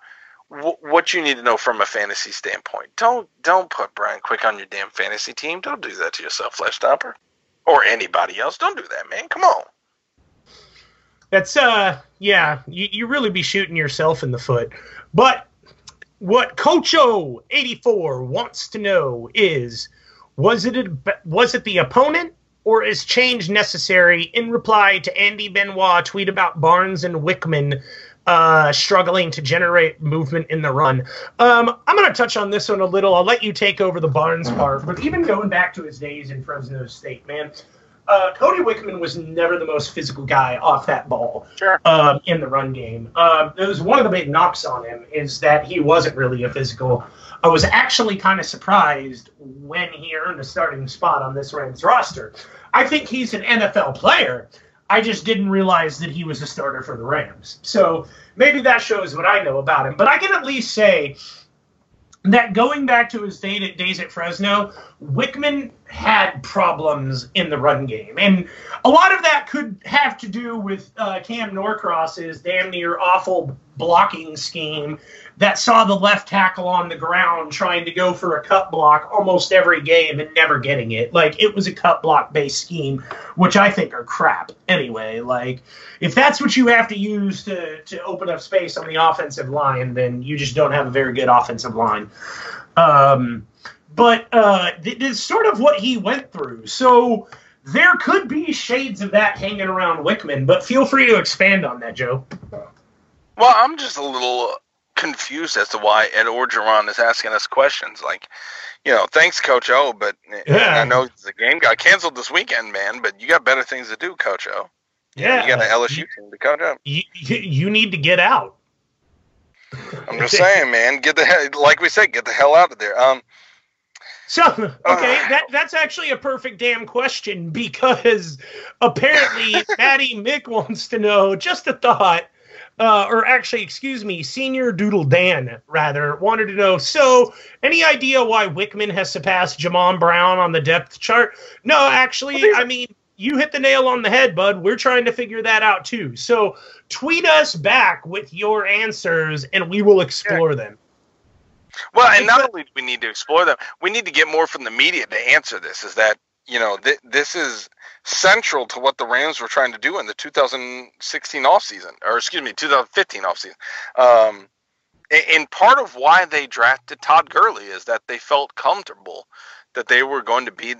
what you need to know from a fantasy standpoint. Don't don't put Brian Quick on your damn fantasy team. Don't do that to yourself, Flesh Stopper. Or anybody else. Don't do that, man. Come on. That's uh yeah, you, you really be shooting yourself in the foot. But what Cocho 84 wants to know is was it a, was it the opponent or is change necessary in reply to Andy Benoit tweet about Barnes and Wichmann uh, struggling to generate movement in the run. Um, I'm going to touch on this one a little. I'll let you take over the Barnes part. But even going back to his days in Fresno State, man, uh, Cody Wichmann was never the most physical guy off that ball Sure. um, in the run game. Um, it was one of the big knocks on him is that he wasn't really a physical. I was actually kind of surprised when he earned a starting spot on this Rams roster. I think he's an NFL player. I just didn't realize that he was a starter for the Rams. So maybe that shows what I know about him. But I can at least say that going back to his day days at Fresno, Wichmann had problems in the run game. And a lot of that could have to do with uh, Cam Norcross's damn near awful blocking scheme that saw the left tackle on the ground trying to go for a cut block almost every game and never getting it. Like, it was a cut block based scheme, which I think are crap anyway. Like, if that's what you have to use to, to open up space on the offensive line, then you just don't have a very good offensive line. Um, but uh, this sort of what he went through. So there could be shades of that hanging around Wichmann, but feel free to expand on that, Joe. Well, I'm just a little confused as to why Ed Orgeron is asking us questions. Like, you know, thanks, Coach O, but Yeah. I know the game got canceled this weekend, man. But you got better things to do, Coach O. Yeah, you got an LSU team to coach up. You, you, you need to get out. I'm just saying, man. Get the hell, like we said, get the hell out of there. Um, So okay, that that's actually a perfect damn question because apparently Patty Mick wants to know. Just a thought, uh, or actually, excuse me, Senior Doodle Dan rather wanted to know. So, any idea why Wichmann has surpassed Jamon Brown on the depth chart? No, actually, I mean you hit the nail on the head, bud. We're trying to figure that out too. So, tweet us back with your answers, and we will explore them. well, and not only do we need to explore them, we need to get more from the media to answer this. Is that you know th- this is central to what the Rams were trying to do in the 2016 offseason, or excuse me, 2015 offseason. Um, and part of why they drafted Todd Gurley is that they felt comfortable that they were going to be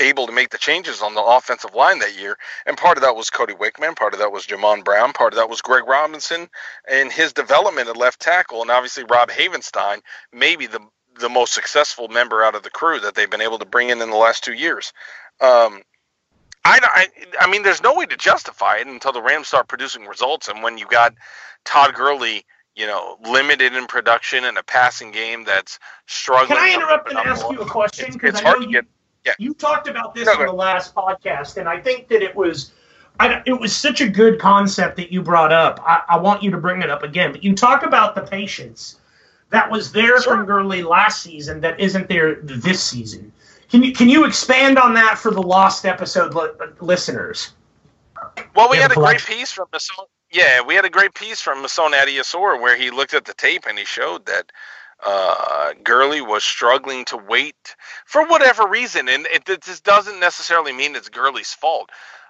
able to make the changes on the offensive line that year. And part of that was Cody Wichmann, part of that was Jamon Brown, part of that was Greg Robinson and his development at left tackle, and obviously Rob Havenstein, maybe the the most successful member out of the crew that they've been able to bring in in the last two years. Um, I, I, I mean, there's no way to justify it until the Rams start producing results. And when you got Todd Gurley, you know, limited in production and a passing game that's struggling. Can I interrupt and ask you a question? Because I know you, get, yeah. you talked about this no, on the last podcast, and I think that it was. I, it was such a good concept that you brought up. I, I, want you to bring it up again. But you talk about the patience that was there sure. from Gurley last season that isn't there this season. Can you can you expand on that for the lost episode li- listeners? Well, we had a great piece from Masson. Yeah, we had a great piece from Masson Adiasor where he looked at the tape and he showed that uh, Gurley was struggling to wait for whatever reason, and it, it this doesn't necessarily mean it's Gurley's fault.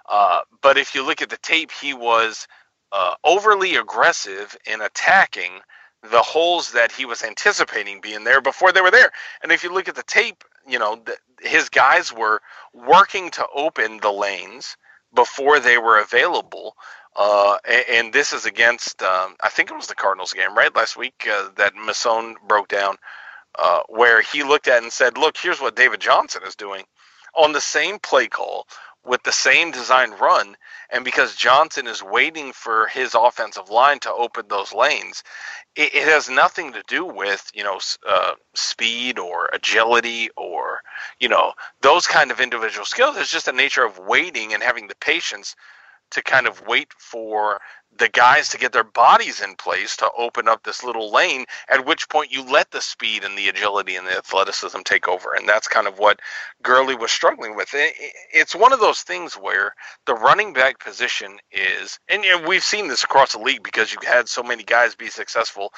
Uh, but if you look at the tape, he was uh, overly aggressive in attacking the holes that he was anticipating being there before they were there. And if you look at the tape, you know, the, his guys were working to open the lanes before they were available. Uh, and, and, this is against, um, I think it was the Cardinals game, right? Last week uh, that Masson broke down, uh, where he looked at and said, Look, here's what David Johnson is doing. On the same play call, with the same design run, and because Johnson is waiting for his offensive line to open those lanes, it, it has nothing to do with you know uh, speed or agility or you know those kind of individual skills. It's just the nature of waiting and having the patience to kind of wait for the guys to get their bodies in place to open up this little lane, at which point you let the speed and the agility and the athleticism take over. And that's kind of what Gurley was struggling with. It's one of those things where the running back position is, and we've seen this across the league because you've had so many guys be successful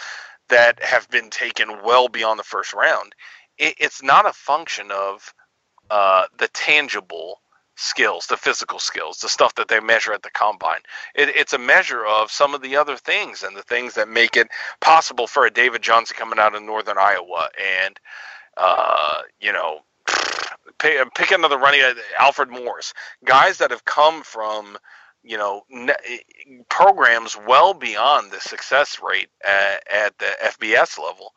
that have been taken well beyond the first round. It's not a function of uh, the tangible skills, the physical skills, the stuff that they measure at the combine. It, it's a measure of some of the other things and the things that make it possible for a David Johnson coming out of Northern Iowa and, uh, you know, pick, pick another running, uh, Alfred Morris, guys that have come from you know programs well beyond the success rate at, at the FBS level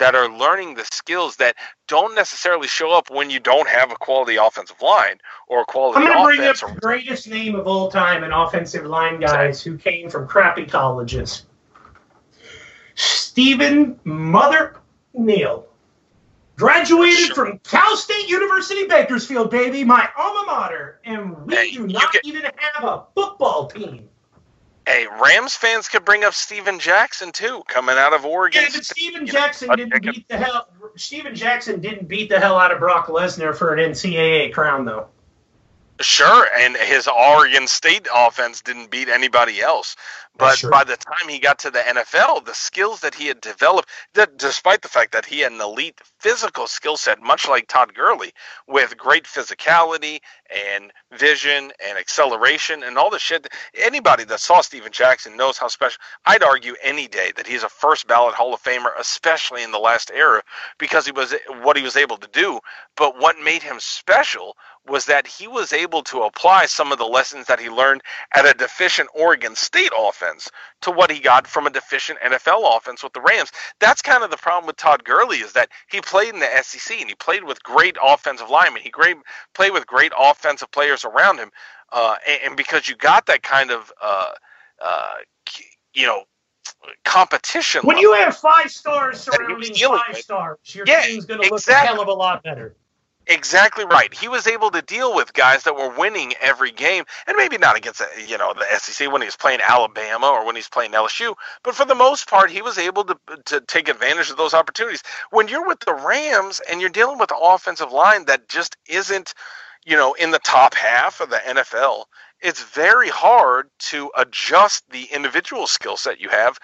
that are learning the skills that don't necessarily show up when you don't have a quality offensive line or a quality. I'm going to bring up the greatest name of all time in offensive line guys who came from crappy colleges. Stephen Mother Neal. Graduated sure. from Cal State University Bakersfield, baby, my alma mater, and we hey, do not get, even have a football team. Hey, Rams fans could bring up Steven Jackson too, coming out of Oregon. Yeah, but Steven Jackson know, didn't beat the hell. Steven Jackson didn't beat the hell out of Brock Lesnar for an NCAA crown, though. Sure, and his Oregon State offense didn't beat anybody else. But sure. by the time he got to the NFL, the skills that he had developed, that despite the fact that he had an elite physical skill set, much like Todd Gurley, with great physicality and vision and acceleration and all the shit. Anybody that saw Steven Jackson knows how special. I'd argue any day that he's a first ballot Hall of Famer, especially in the last era, because he was what he was able to do. But what made him special was that he was able to apply some of the lessons that he learned at a deficient Oregon State offense to what he got from a deficient NFL offense with the Rams. That's kind of the problem with Todd Gurley is that he played in the SEC and he played with great offensive linemen. He great, played with great offensive players around him, uh, and, and, because you got that kind of uh, uh, you know competition. When you have five stars surrounding five with. stars, your yeah, team's going to look exactly. a hell of a lot better. Exactly right. He was able to deal with guys that were winning every game, and maybe not against uh, you know the SEC when he was playing Alabama or when he's playing LSU, but for the most part, he was able to to take advantage of those opportunities. When you're with the Rams and you're dealing with an offensive line that just isn't, you know, in the top half of the NFL, it's very hard to adjust the individual skill set you have,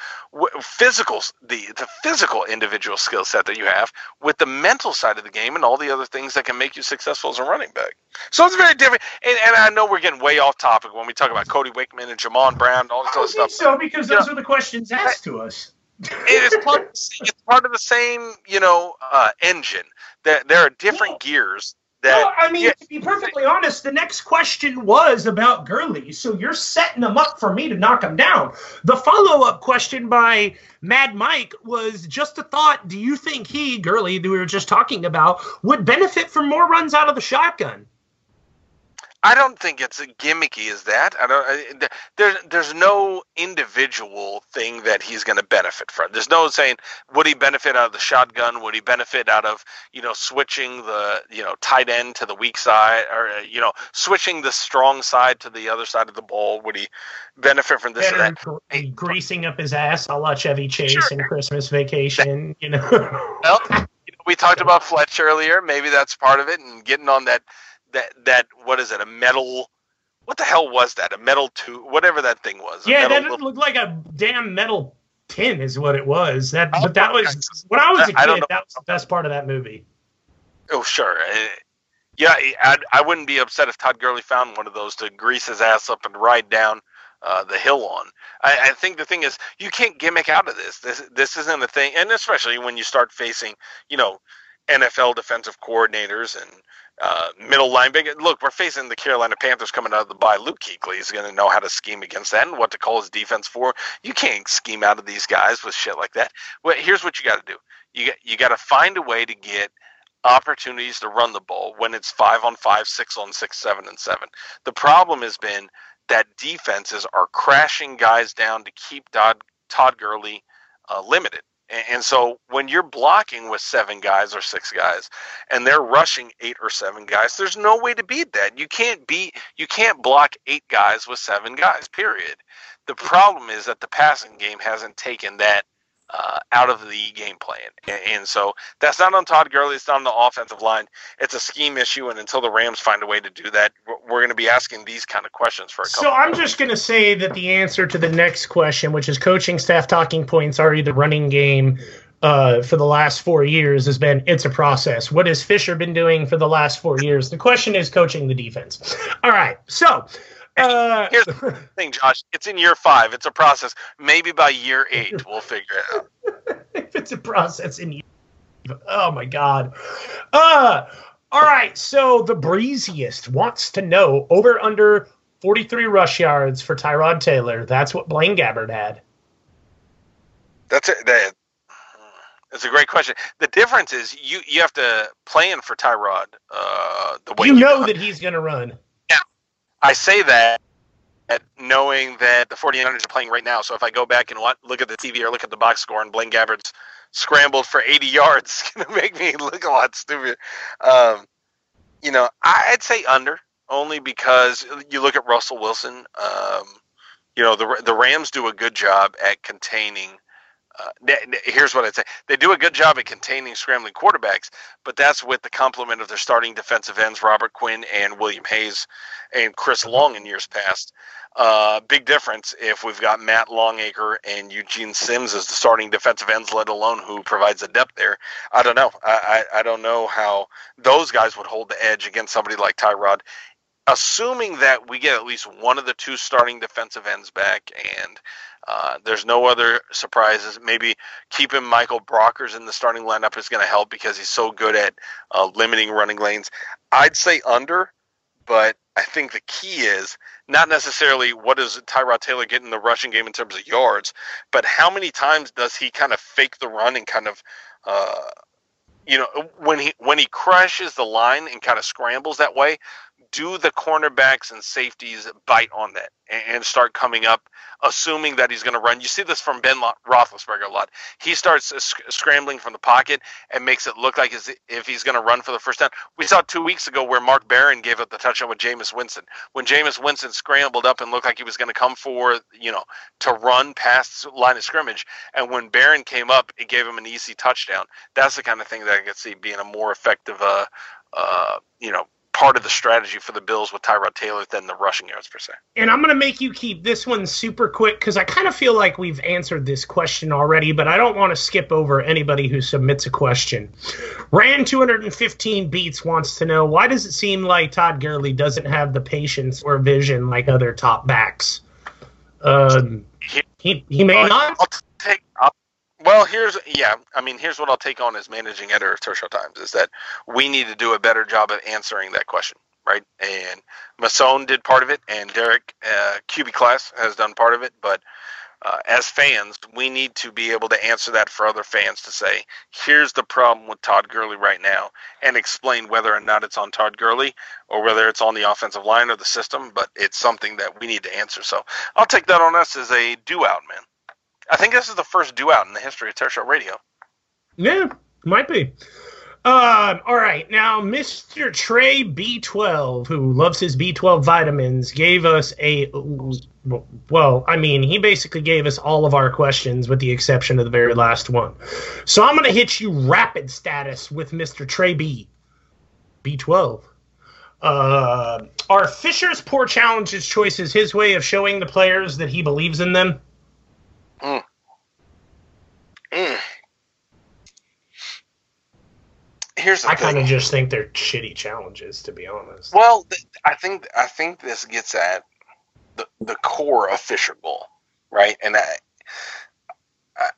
physical the the physical individual skill set that you have with the mental side of the game and all the other things that can make you successful as a running back. So it's very different. And, and I know we're getting way off topic when we talk about Cody Wichmann and Jamon Brown, all this other stuff. So because those are the questions asked to us. it is part, it's part of the same, you know, uh, engine. There, there are different yeah. gears that. Well, I mean, yeah, to be perfectly honest, the next question was about Gurley, so you're setting them up for me to knock them down. The follow up question by Mad Mike was just a thought. Do you think he, Gurley, that we were just talking about, would benefit from more runs out of the shotgun? I don't think it's as gimmicky as that. I don't. I, there's there's no individual thing that he's going to benefit from. There's no saying would he benefit out of the shotgun? Would he benefit out of you know switching the you know tight end to the weak side, or uh, you know switching the strong side to the other side of the ball? Would he benefit from this or Better that? gr- greasing up his ass a la Chevy Chase Sure. in Christmas Vacation, you know. Well, you know, we talked about Fletch earlier. Maybe that's part of it, and getting on that that that what is it? A metal. What the hell was that? A metal two, whatever that thing was. yeah, that little- looked like a damn metal tin, is what it was. That, Oh, but that was when I was a kid. That was the best part of that movie. Oh, sure. Uh, Yeah, I, I wouldn't be upset if Todd Gurley found one of those to grease his ass up and ride down uh, the hill on. I, I think the thing is, you can't gimmick out of this. This this isn't a thing, and especially when you start facing, you know, NFL defensive coordinators and uh, middle linebacker. Look, we're facing the Carolina Panthers coming out of the bye. Luke Kuechly is going to know how to scheme against that and what to call his defense for. You can't scheme out of these guys with shit like that. Well, here's what you got to do. You got, you got to find a way to get opportunities to run the ball when it's five on five, six on six, seven and seven. The problem has been that defenses are crashing guys down to keep Todd, Todd Gurley uh, limited. And, so when you're blocking with seven guys or six guys and they're rushing eight or seven guys, there's no way to beat that. You can't beat you can't block eight guys with seven guys, period. The problem is that the passing game hasn't taken that uh, out of the game plan. And, and so that's not on Todd Gurley. It's not on the offensive line. It's a scheme issue. And until the Rams find a way to do that, we're- going to be asking these kind of questions for a couple. So I'm just going to say that the answer to the next question, which is coaching staff talking points, are the running game uh, for the last four years, has been it's a process. What has Fisher been doing for the last four years? The question is coaching the defense. All right. So. Uh, Here's the thing, Josh. It's in year five. It's a process. Maybe by year eight, we'll figure it out. if it's a process in you. Oh my god. Uh all right, so the breeziest wants to know over under 43 rush yards for Tyrod Taylor. That's what Blaine Gabbert had. That's it. That, it's a great question. The difference is you you have to plan for Tyrod uh, the way You know do. that he's going to run. I say that at knowing that the 49ers are playing right now. So if I go back and look at the TV or look at the box score and Blaine Gabbert's scrambled for 80 yards, it's going to make me look a lot stupid. Um, you know, I'd say under only because you look at Russell Wilson. Um, you know, the the Rams do a good job at containing. Uh, here's what I'd say: they do a good job at containing scrambling quarterbacks, but that's with the complement of their starting defensive ends, Robert Quinn and William Hayes, and Chris Long in years past. Uh, big difference if we've got Matt Longacre and Eugene Sims as the starting defensive ends, let alone who provides the depth there. I don't know. I, I, I don't know how those guys would hold the edge against somebody like Tyrod. Assuming that we get at least one of the two starting defensive ends back and uh, there's no other surprises. Maybe keeping Michael Brockers in the starting lineup is going to help because he's so good at uh, limiting running lanes. I'd say under, but I think the key is not necessarily what does Tyrod Taylor get in the rushing game in terms of yards, but how many times does he kind of fake the run and kind of, uh, you know, when he when he crashes the line and kind of scrambles that way, do the cornerbacks and safeties bite on that and, start coming up, assuming that he's going to run? You see this from Ben Roethlisberger a lot. He starts scrambling from the pocket and makes it look like as if he's going to run for the first down. We saw two weeks ago where Mark Barron gave up the touchdown with Jameis Winston. When Jameis Winston scrambled up and looked like he was going to come for, you know, to run past line of scrimmage, and when Barron came up, it gave him an easy touchdown. That's the kind of thing that I could see being a more effective, uh, uh, you know, part of the strategy for the Bills with Tyrod Taylor than the rushing yards per se. And I'm going to make you keep this one super quick because I kind of feel like we've answered this question already, but I don't want to skip over anybody who submits a question. Ran 215 beats wants to know why does it seem like Todd Gurley doesn't have the patience or vision like other top backs? Um, he, he may Uh, not. I'll take. I'll, Well, here's yeah. I mean, here's what I'll take on as managing editor of Turf Show Times is that we need to do a better job of answering that question, right? And Masson did part of it, and Derek uh, QB Class has done part of it. But uh, as fans, we need to be able to answer that for other fans to say, here's the problem with Todd Gurley right now, and explain whether or not it's on Todd Gurley or whether it's on the offensive line or the system. But it's something that we need to answer. So I'll take that on us as a do out, man. I think this is the first do out in the history of Turf Show Radio. Yeah, might be. Uh, all right, now Mr. Trey B12, who loves his B12 vitamins, gave us a well, I mean, he basically gave us all of our questions with the exception of the very last one. So I'm going to hit you rapid status with Mr. Trey B. B12. Uh, are Fisher's poor challenges choices his way of showing the players that he believes in them? Mm. Mm. Here's the I kind of just think they're shitty challenges, to be honest. Well, th- I think I think this gets at the the core of Fisher Bowl, right? And I, I,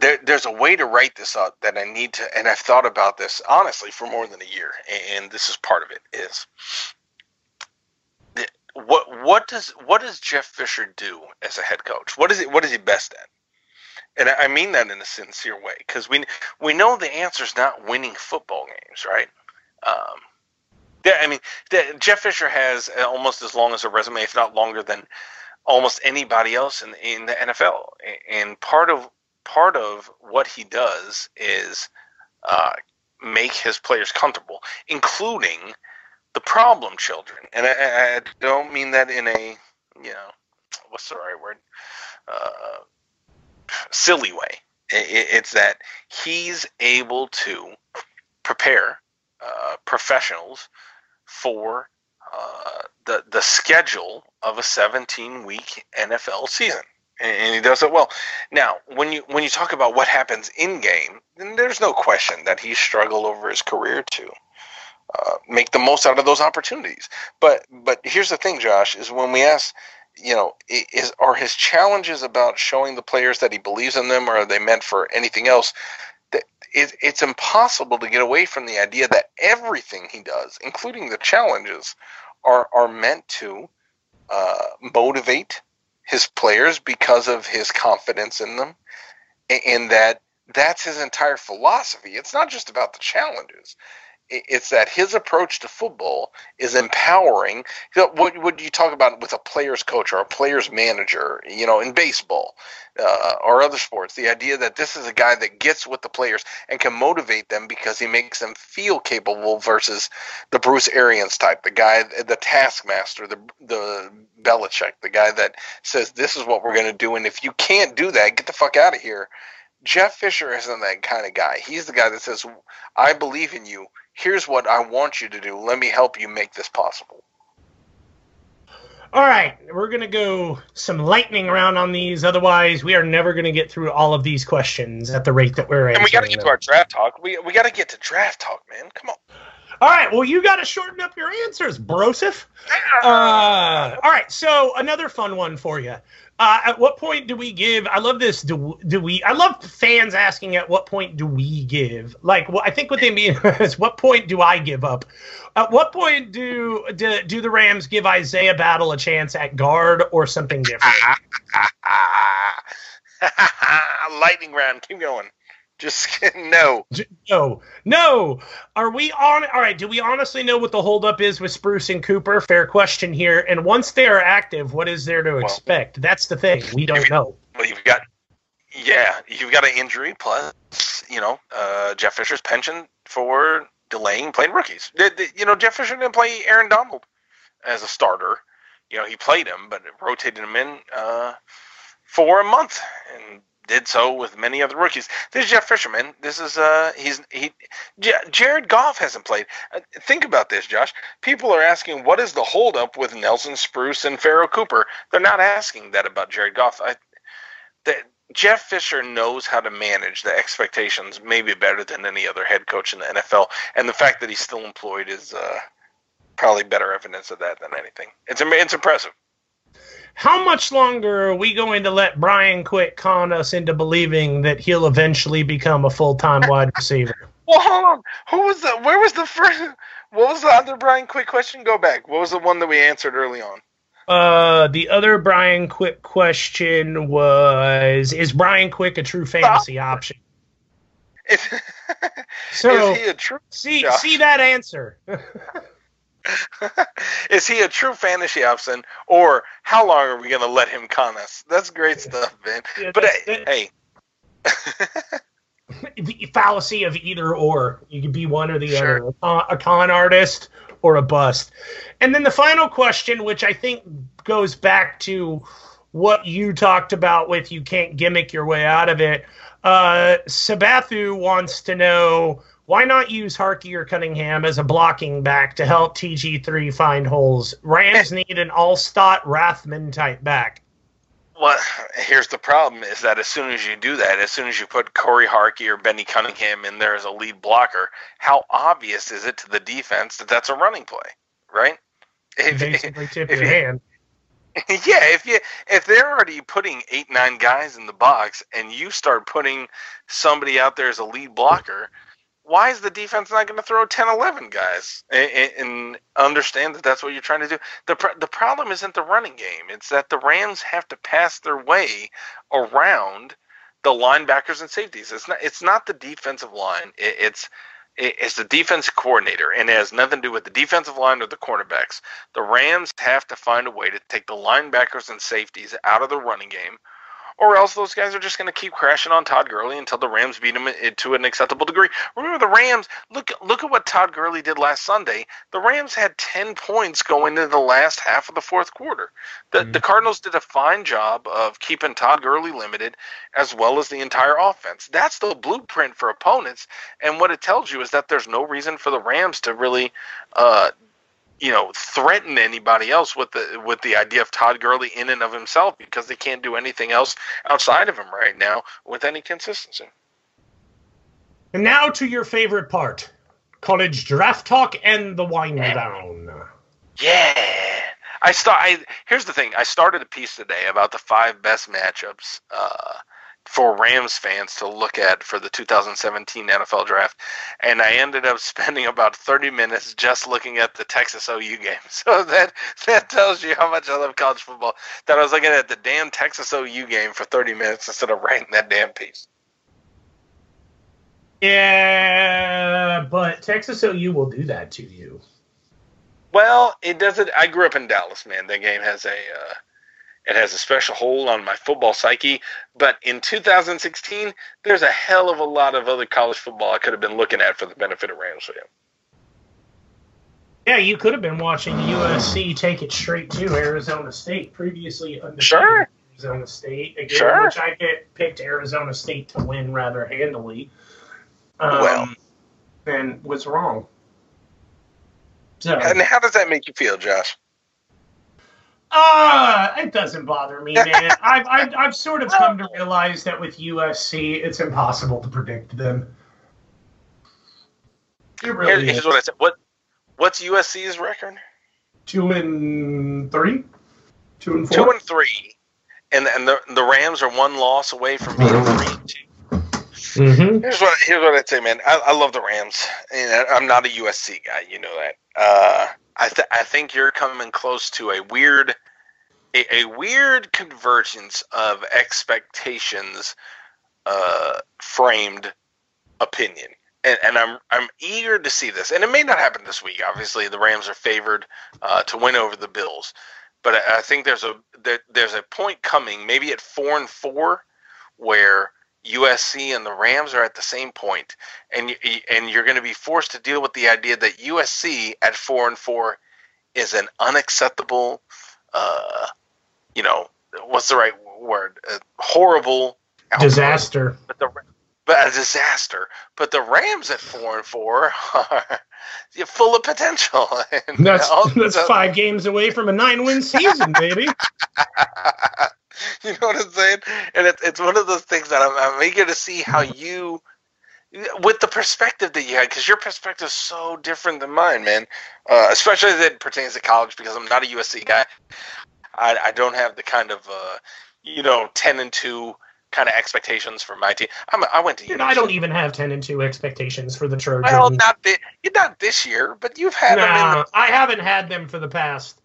there, there's a way to write this up that I need to, and I've thought about this honestly for more than a year, and this is part of it. Is what what does what does Jeff Fisher do as a head coach? What is it? What is he best at? And I mean that in a sincere way because we we know the answer is not winning football games, right? Um, yeah, I mean, Jeff Fisher has almost as long as a resume, if not longer than almost anybody else in in the NFL. And part of part of what he does is uh, make his players comfortable, including the problem children. And I, I don't mean that in a you know what's the right word uh, silly way. It, it's that he's able to prepare uh, professionals for uh, the the schedule of a 17 week NFL season, and he does it well. Now, when you when you talk about what happens in game, then there's no question that he struggled over his career to uh, make the most out of those opportunities. But but here's the thing, Josh, is when we ask, you know, is are his challenges about showing the players that he believes in them, or are they meant for anything else? it, it's impossible to get away from the idea that everything he does, including the challenges, are are meant to uh, motivate his players because of his confidence in them, and that that's his entire philosophy. It's not just about the challenges it's that his approach to football is empowering. What would you talk about with a player's coach or a player's manager? You know, in baseball uh, or other sports, the idea that this is a guy that gets with the players and can motivate them because he makes them feel capable versus the Bruce Arians type, the guy, the taskmaster, the the Belichick, the guy that says this is what we're going to do, and if you can't do that, get the fuck out of here. Jeff Fisher isn't that kind of guy. He's the guy that says, "I believe in you here's what I want you to do. Let me help you make this possible. All right, we're going to go some lightning round on these. Otherwise, we are never going to get through all of these questions at the rate that we're at. And we got to get to our draft talk. We, we got to get to draft talk, man. Come on. All right, well, you got to shorten up your answers, Broseph. Uh, all right, so another fun one for you. Uh, at what point do we give? I love this. Do, do we? I love fans asking at what point do we give? Like, well, I think what they mean is what point do I give up? At what point do do, do the Rams give Isaiah Battle a chance at guard or something different? Lightning round. Keep going. Just no. No. No. Are we on? All right. Do we honestly know what the holdup is with Spruce and Cooper? Fair question here. And once they are active, what is there to well, expect? That's the thing. We don't know. Well, you've got, yeah, you've got an injury plus, you know, uh, Jeff Fisher's pension for delaying playing rookies. You know, Jeff Fisher didn't play Aaron Donald as a starter. You know, he played him, but rotated him in uh, for a month, and did so with many other rookies. This is Jeff Fisherman. This is uh he's he Jared Goff hasn't played. Uh, think about this, Josh. People are asking what is the holdup with Nelson Spruce and Pharoh Cooper. They're not asking that about Jared Goff. I, Jeff Fisher knows how to manage the expectations maybe better than any other head coach in the NFL, and the fact that he's still employed is uh, probably better evidence of that than anything. It's it's impressive. How much longer are we going to let Brian Quick con us into believing that he'll eventually become a full time wide receiver? Well, hold on. Who was the? Where was the first? What was the other Brian Quick question? Go back. What was the one that we answered early on? Uh, the other Brian Quick question was: Is Brian Quick a true fantasy option? If, So is he a true? see see that answer. is he a true fantasy option, or how long are we going to let him con us? That's great stuff, man. Yeah, But uh, hey, the fallacy of either or. You could be one or the Sure. other, a con, a con artist or a bust. And then the final question, which I think goes back to what you talked about with you can't gimmick your way out of it. Uh, Sabathu wants to know why not use Harkey or Cunningham as a blocking back to help TG3 find holes? Rams need an all-stot Rathman type back. Well, here's the problem: is that as soon as you do that, as soon as you put Cory Harkey or Benny Cunningham in there as a lead blocker, how obvious is it to the defense that that's a running play, right? If- Basically, tip if your you- hand. yeah, if you if they're already putting eight nine guys in the box and you start putting somebody out there as a lead blocker, why is the defense not going to throw 10, 11 guys and, and understand that that's what you're trying to do? The pr- the problem isn't the running game; it's that the Rams have to pass their way around the linebackers and safeties. It's not it's not the defensive line; it, it's it- it's the defense coordinator, and it has nothing to do with the defensive line or the cornerbacks. The Rams have to find a way to take the linebackers and safeties out of the running game, or else those guys are just going to keep crashing on Todd Gurley until the Rams beat him to an acceptable degree. Remember, the Rams look look at what Todd Gurley did last Sunday. The Rams had ten points going into the last half of the fourth quarter. The the Cardinals did a fine job of keeping Todd Gurley limited, as well as the entire offense. That's the blueprint for opponents, and what it tells you is that there's no reason for the Rams to really. Uh, you know, threaten anybody else with the with the idea of Todd Gurley in and of himself because they can't do anything else outside of him right now with any consistency. And now to your favorite part college draft talk and the wind down. Yeah. I start. I here's the thing. I started a piece today about the five best matchups uh, for Rams fans to look at for the 2017 NFL Draft, and I ended up spending about 30 minutes just looking at the Texas OU game. So that that tells you how much I love college football. That I was looking at the damn Texas OU game for 30 minutes instead of writing that damn piece. Yeah, but Texas OU will do that to you. Well, it doesn't. I grew up in Dallas, man. That game has a uh, it has a special hold on my football psyche. But in 2016, there's a hell of a lot of other college football I could have been looking at for the benefit of Rams fans. Yeah, you could have been watching USC take it straight to Arizona State, previously undefeated Sure. Arizona State. Again, Sure. which I picked Arizona State to win rather handily. Um, Well. and was wrong. So, And how does that make you feel, Josh? Uh, it doesn't bother me, man. I've, I've, I've sort of come to realize that with USC, it's impossible to predict them. It really here's is. what I said. What what's USC's record? Two and three? Two and four. Two and three, and and the the Rams are one loss away from being three and two. mm-hmm. Here's what here's what I'd say, man. I, I love the Rams, and I'm not a USC guy. You know that. Uh, I th- I think you're coming close to a weird, a, a weird convergence of expectations, uh, framed opinion, and, and I'm I'm eager to see this. And it may not happen this week. Obviously, the Rams are favored uh, to win over the Bills, but I, I think there's a there, there's a point coming, maybe at four and four, where USC and the Rams are at the same point, and and you're going to be forced to deal with the idea that USC at four and four is an unacceptable, uh, you know, what's the right word? A horrible outcome. Disaster. But the but a disaster. But the Rams at four and four are full of potential. And That's all- that's five games away from a nine win season, baby. you know what I'm saying? And it, it's one of those things that I'm, I'm eager to see how you, with the perspective that you had, because your perspective is so different than mine, man. Uh, especially as it pertains to college, because I'm not a USC guy. I, I don't have the kind of uh, you know ten and two kind of expectations for my team. I'm, I went to. Dude, I don't even have ten and two expectations for the Trojans. Well, not this, not this year, but you've had them. In the, I haven't had them for the past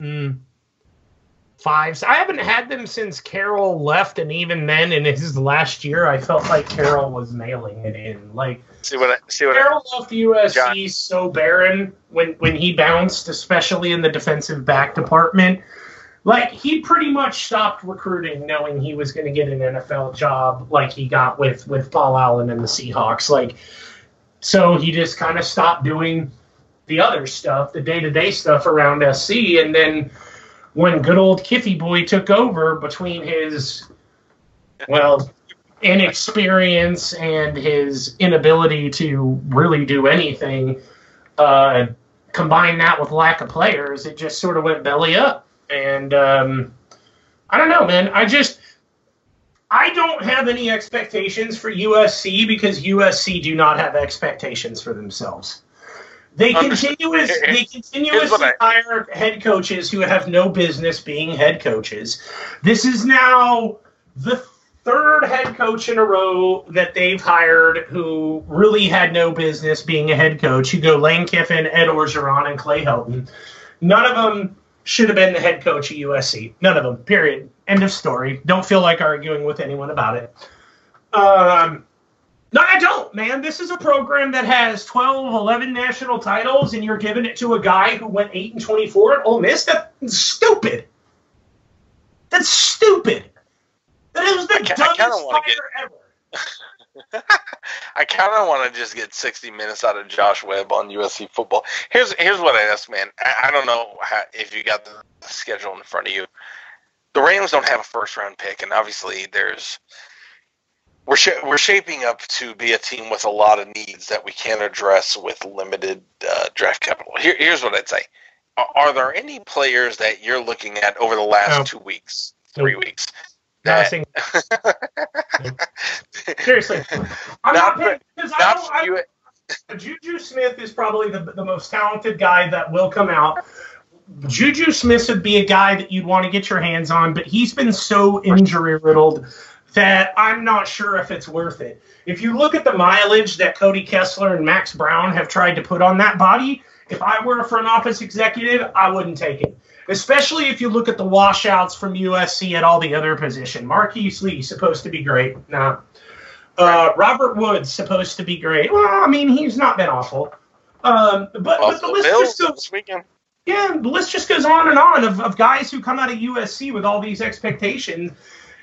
mm, five. I haven't had them since Carroll left, and even then, in his last year, I felt like Carroll was mailing it in. Like see what I see what I, Carroll left USC John. so barren when when he bounced, especially in the defensive back department. Like he pretty much stopped recruiting, knowing he was going to get an NFL job, like he got with with Paul Allen and the Seahawks. Like, so he just kind of stopped doing the other stuff, the day to day stuff around SC, and then when good old Kiffy boy took over between his well inexperience and his inability to really do anything, uh, combine that with lack of players, it just sort of went belly up. And um, I don't know, man. I just I don't have any expectations for USC because USC do not have expectations for themselves. They continuous, they continuously hire head coaches who have no business being head coaches. This is now the third head coach in a row that they've hired who really had no business being a head coach. You go Lane Kiffin, Ed Orgeron, and Clay Helton. None of them should have been the head coach at USC. None of them. Period. End of story. Don't feel like arguing with anyone about it. Um, no, I don't, man. This is a program that has 12, 11 national titles, and you're giving it to a guy who went 8 and 24 at Ole Miss? That's stupid. That's stupid. That is the I I dumbest hire get- ever. I kind of want to just get 60 minutes out of Josh Webb on USC football. Here's here's what I ask, man. I, I don't know how, if you got the schedule in front of you. The Rams don't have a first round pick, and obviously there's we're sh- we're shaping up to be a team with a lot of needs that we can't address with limited uh, draft capital. Here, here's what I'd say: are, are there any players that you're looking at over the last No. two weeks, three Nope. weeks? That- Seriously. I'm not, Not paying because I don't. I, you. Juju Smith is probably the, the most talented guy that will come out. Juju Smith would be a guy that you'd want to get your hands on, but he's been so injury riddled that I'm not sure if it's worth it. If you look at the mileage that Cody Kessler and Max Browne have tried to put on that body, if I were a front office executive, I wouldn't take it. Especially if you look at the washouts from USC at all the other position. Marquise Lee supposed to be great. Nah. Uh, Robert Woods supposed to be great. Well, I mean, he's not been awful. Um, but, but the list Bills just goes this weekend. yeah, the list just goes on and on of, of guys who come out of USC with all these expectations.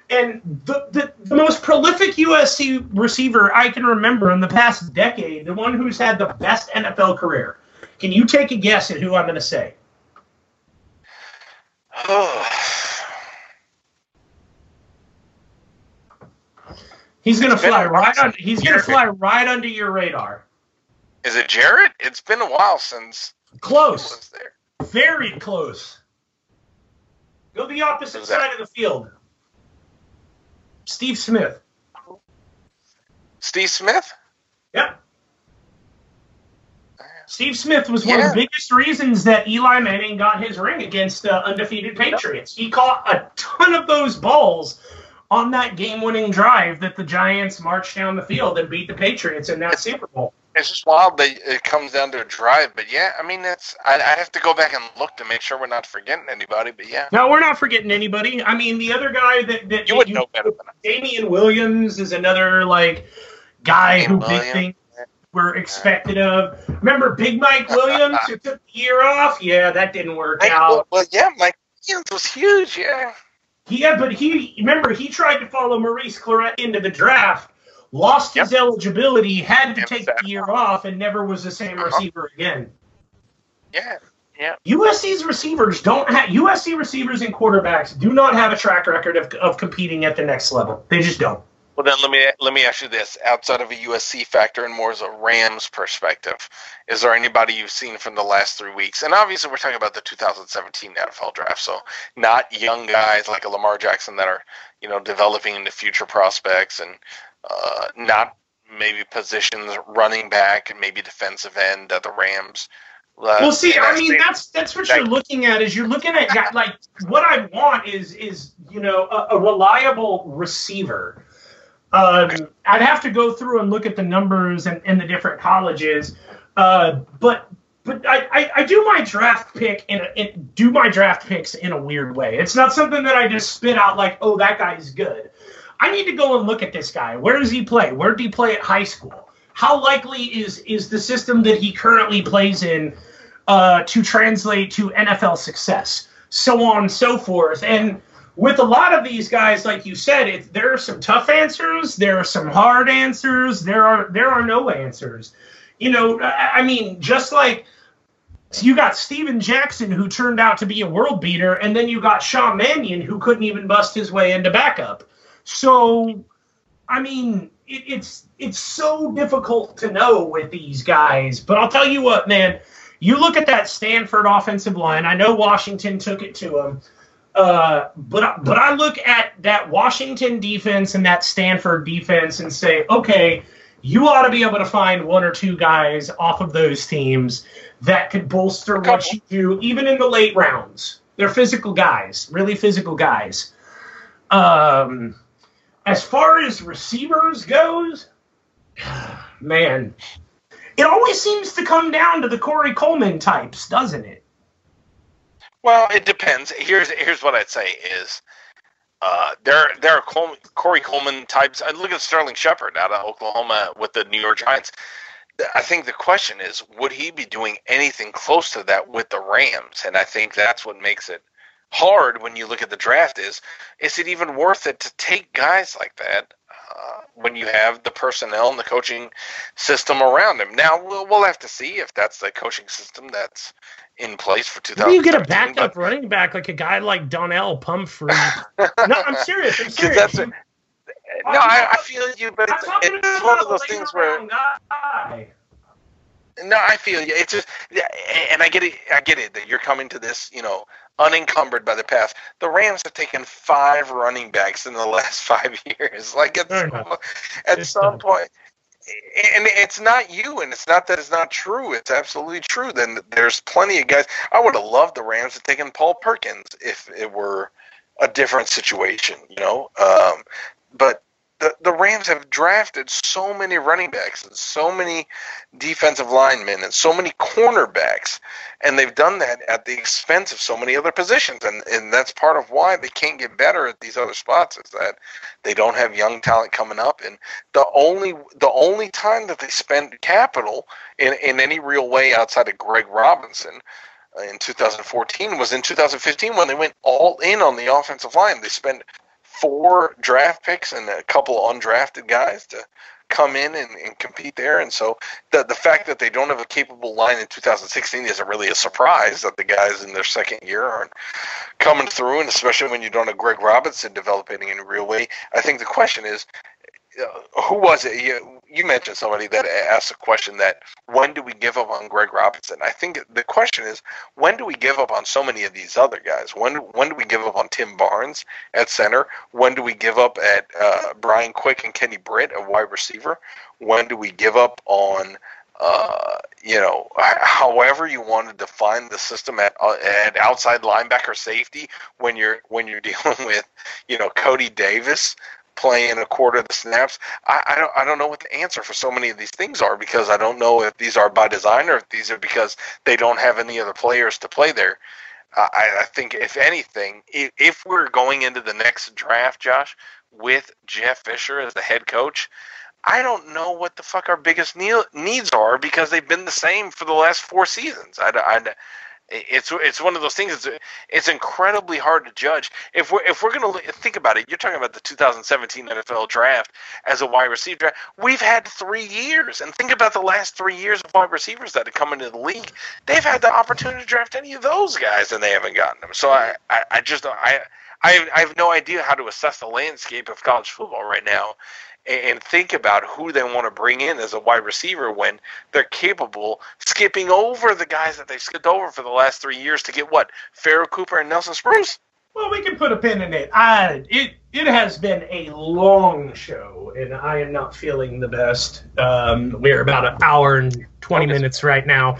And the, the, the most prolific USC receiver I can remember in the past decade, the one who's had the best NFL career. Can you take a guess at who I'm going to say? He's going to fly right while under. He's going to fly right under your radar. Is it Jarrett? It's been a while since Close, was there. very close. Go the opposite Who's that? side of the field. Steve Smith. Steve Smith? Yep. Steve Smith was one Yeah. of the biggest reasons that Eli Manning got his ring against uh, undefeated Patriots. He caught a ton of those balls on that game-winning drive that the Giants marched down the field and beat the Patriots in that Super Bowl. It's just wild that it comes down to a drive, but yeah, I mean, it's I, I have to go back and look to make sure we're not forgetting anybody, but yeah, No, we're not forgetting anybody. I mean, the other guy that, that you would know better than I. Damian Williams is another like guy Damian who big things were expected of. Remember Big Mike Williams who took the year off? Yeah, that didn't work Mike, out. well, well, yeah, Mike Williams was huge, yeah. Yeah, but he remember he tried to follow Maurice Clarett into the draft, lost his eligibility, had to Yep, take the year off, and never was the same Uh-huh. receiver again. Yeah, yeah. USC's receivers don't have USC receivers and quarterbacks do not have a track record of, of competing at the next level. They just don't. Well, then let me let me ask you this: outside of a USC factor and more as a Rams perspective, is there anybody you've seen from the last three weeks? And obviously, we're talking about the 2017 NFL draft, so not young guys like a Lamar Jackson that are you know developing into future prospects, and uh, not maybe positions running back and maybe defensive end at the Rams. Uh, well, see, I mean, that's that's what that- you're looking at. Is you're looking at like what I want is is you know a, a reliable receiver. Um, I'd have to go through and look at the numbers and, the different colleges, uh, but but I, I, I do my draft pick in, a, in do my draft picks in a weird way. It's not something that I just spit out like, oh, that guy's good. I need to go and look at this guy. Where does he play? Where did he play at high school? How likely is is the system that he currently plays in uh, to translate to NFL success? So on and so forth. And with a lot of these guys, like you said, it, there are some tough answers, there are some hard answers, there are there are no answers. You know, I, I mean, just like you got Steven Jackson, who turned out to be a world beater, and then you got Sean Mannion, who couldn't even bust his way into backup. So, I mean, it, it's it's so difficult to know with these guys. But I'll tell you what, man, you look at that Stanford offensive line. I know Washington took it to them, uh, but but I look at that Washington defense and that Stanford defense and say, okay, you ought to be able to find one or two guys off of those teams that could bolster what you do, even in the late rounds. They're physical guys, really physical guys. Um, as far as receivers goes, man, it always seems to come down to the Corey Coleman types, doesn't it? Well, it depends. Here's here's what I'd say is uh, there there are Col- Corey Coleman types. I look at Sterling Shepard out of Oklahoma with the New York Giants. I think the question is, would he be doing anything close to that with the Rams? And I think that's what makes it hard when you look at the draft. Is is it even worth it to take guys like that uh, when you have the personnel and the coaching system around him? Now we'll we'll have to see if that's the coaching system that's in place for How do you get a 2013, backup but- running back like a guy like Donnel Pumphrey? no, I'm serious. I'm serious. a- No, I, I feel you, but it's, it's one of those things where guy. No, I feel you. It's just, and I get it. I get it that you're coming to this, you know, unencumbered by the past. The Rams have taken five running backs in the last five years. Like at, Fair enough. at It's some done. point, and it's not you, and it's not that it's not true. It's absolutely true. Then there's plenty of guys. I would have loved the Rams to taken Paul Perkins if it were a different situation, you know. Um, but the the Rams have drafted so many running backs and so many defensive linemen and so many cornerbacks, and they've done that at the expense of so many other positions, and and that's part of why they can't get better at these other spots is that they don't have young talent coming up, and the only the only time that they spend capital in in any real way outside of Greg Robinson uh, in 2014 was in 2015 when they went all in on the offensive line. They spent four draft picks and a couple undrafted guys to come in and, and compete there. And so the the fact that they don't have a capable line in 2016 isn't really a surprise that the guys in their second year aren't coming through, and especially when you don't have Greg Robinson developing in a real way. I think the question is, uh, who was it? You, you mentioned somebody that asked a question that when do we give up on Greg Robinson? I think the question is when do we give up on so many of these other guys? When when do we give up on Tim Barnes at center? When do we give up at uh, Brian Quick and Kenny Britt at wide receiver? When do we give up on uh, you know, however you want to define the system at uh, at outside linebacker safety when you're when you're dealing with you know Cody Davis playing a quarter of the snaps. I, I don't I don't know what the answer for so many of these things are because I don't know if these are by design or if these are because they don't have any other players to play there. I, I think if anything, if, if we're going into the next draft, Josh, with Jeff Fisher as the head coach, I don't know what the fuck our biggest needs are because they've been the same for the last four seasons. I, I, it's it's one of those things. It's, it's incredibly hard to judge. If we're if we're gonna think about it, you're talking about the 2017 NFL draft as a wide receiver draft. We've had three years, and think about the last three years of wide receivers that have come into the league. They've had the opportunity to draft any of those guys, and they haven't gotten them. So I I, I just I. I have, I have no idea how to assess the landscape of college football right now and think about who they want to bring in as a wide receiver when they're capable skipping over the guys that they skipped over for the last three years to get what Pharoh Cooper and Nelson Spruce. Well, we can put a pin in it. I it it has been a long show, and I am not feeling the best. Um, we're about an hour and twenty minutes right now.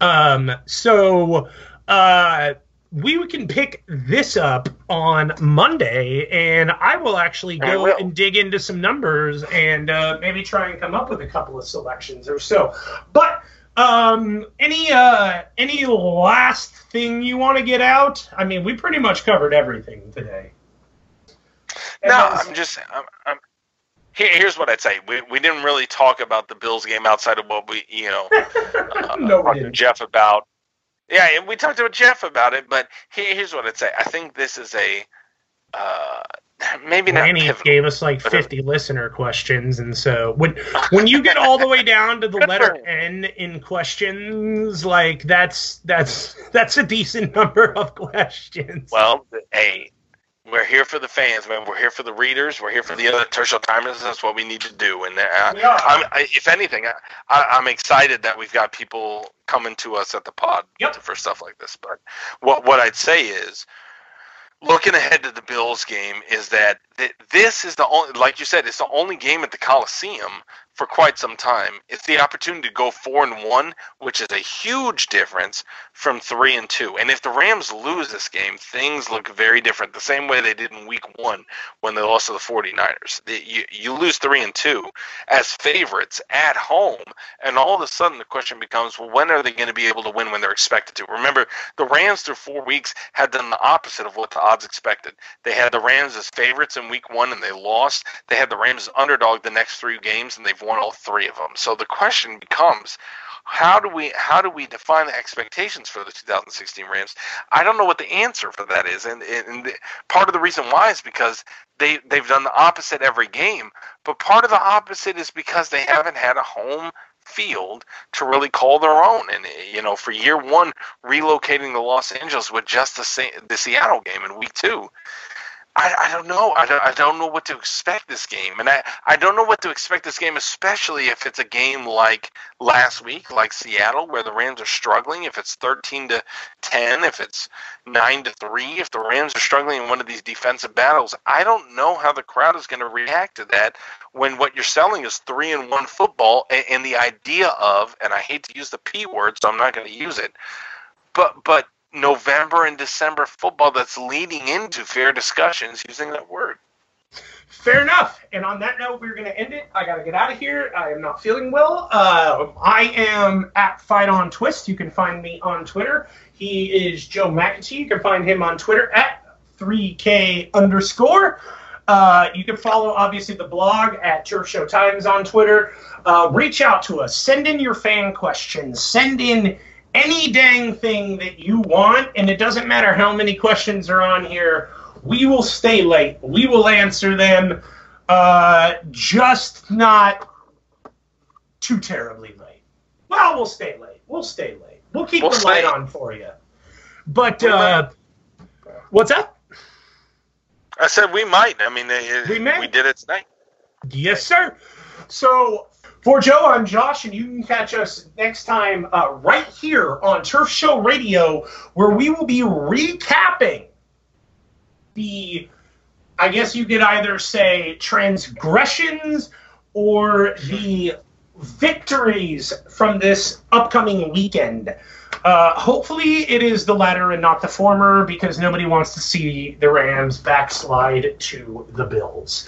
Um, so uh, we can pick this up on Monday, and I will actually go will. and dig into some numbers and uh, maybe try and come up with a couple of selections or so. But um, any uh, any last thing you want to get out? I mean, we pretty much covered everything today. And No, that's- I'm just. I'm, I'm, here, here's what I'd say. We, we didn't really talk about the Bills game outside of what we, you know, uh, No, we talked to. Jeff about. Yeah, and we talked to Jeff about it, but here, here's what I'd say. I think this is a uh, maybe not pivotal. gave us like 50 listener questions, and so when when you get all the way down to the letter N in questions, like that's that's that's a decent number of questions. Well, hey, we're here for the fans, man. We're here for the readers. We're here for the other Turf Show Timers. That's what we need to do. And uh, I'm, I, if anything, I, I, I'm excited that we've got people coming to us at the pod Yep. for stuff like this. But what what I'd say is, looking ahead to the Bills game, is that th- this is the only, like you said, it's the only game at the Coliseum for quite some time. It's the opportunity to go four and one, which is a huge difference from three and two. And if the Rams lose this game, things look very different. The same way they did in week one when they lost to the 49ers. You, you lose three and two as favorites at home, and all of a sudden the question becomes, well, when are they going to be able to win when they're expected to? Remember, the Rams through four weeks had done the opposite of what the odds expected. They had the Rams as favorites in week one and they lost. They had the Rams as underdog the next three games and they've won all three of them. So the question becomes, how do we how do we define the expectations for the 2016 Rams? I don't know what the answer for that is, and, and the, part of the reason why is because they they've done the opposite every game, but part of the opposite is because they haven't had a home field to really call their own. And you know, for year one, relocating to Los Angeles with just the the Seattle game in week two. I, I don't know. I don't, I don't know what to expect this game, and I, I don't know what to expect this game, especially if it's a game like last week, like Seattle, where the Rams are struggling. If it's thirteen to ten, if it's nine to three, if the Rams are struggling in one of these defensive battles, I don't know how the crowd is going to react to that when what you're selling is three and one football, and, and the idea of, and I hate to use the p word, so I'm not going to use it, but but November and December football that's leading into fair discussions using that word. Fair enough. And on that note, we're going to end it. I got to get out of here. I am not feeling well. Uh, I am at Fight on Twist. You can find me on Twitter. He is Joe McAtee. You can find him on Twitter at 3K underscore. Uh, you can follow, obviously, the blog at Turf Show Times on Twitter. Uh, reach out to us. Send in your fan questions. Send in any dang thing that you want. And it doesn't matter how many questions are on here. We will stay late. We will answer them. Uh, just not too terribly late. Well, we'll stay late. We'll stay late. We'll keep We'll the light on for you. But uh, what's up? I said we might. I mean, they, We may. we did it tonight. Yes, sir. So for Joe, I'm Josh, and you can catch us next time uh, right here on Turf Show Radio, where we will be recapping the, I guess you could either say transgressions or the victories from this upcoming weekend. Uh, hopefully, it is the latter and not the former because nobody wants to see the Rams backslide to the Bills.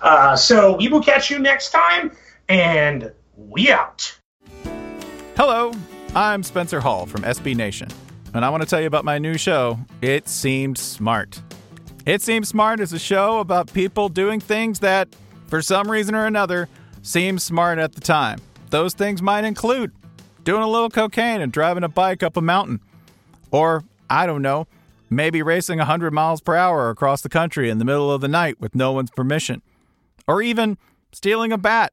Uh, so we will catch you next time, and we out. Hello, I'm Spencer Hall from SB Nation, and I want to tell you about my new show, It Seemed Smart. It Seems Smart is a show about people doing things that, for some reason or another, seem smart at the time. Those things might include doing a little cocaine and driving a bike up a mountain. Or, I don't know, maybe racing 100 miles per hour across the country in the middle of the night with no one's permission. Or even stealing a bat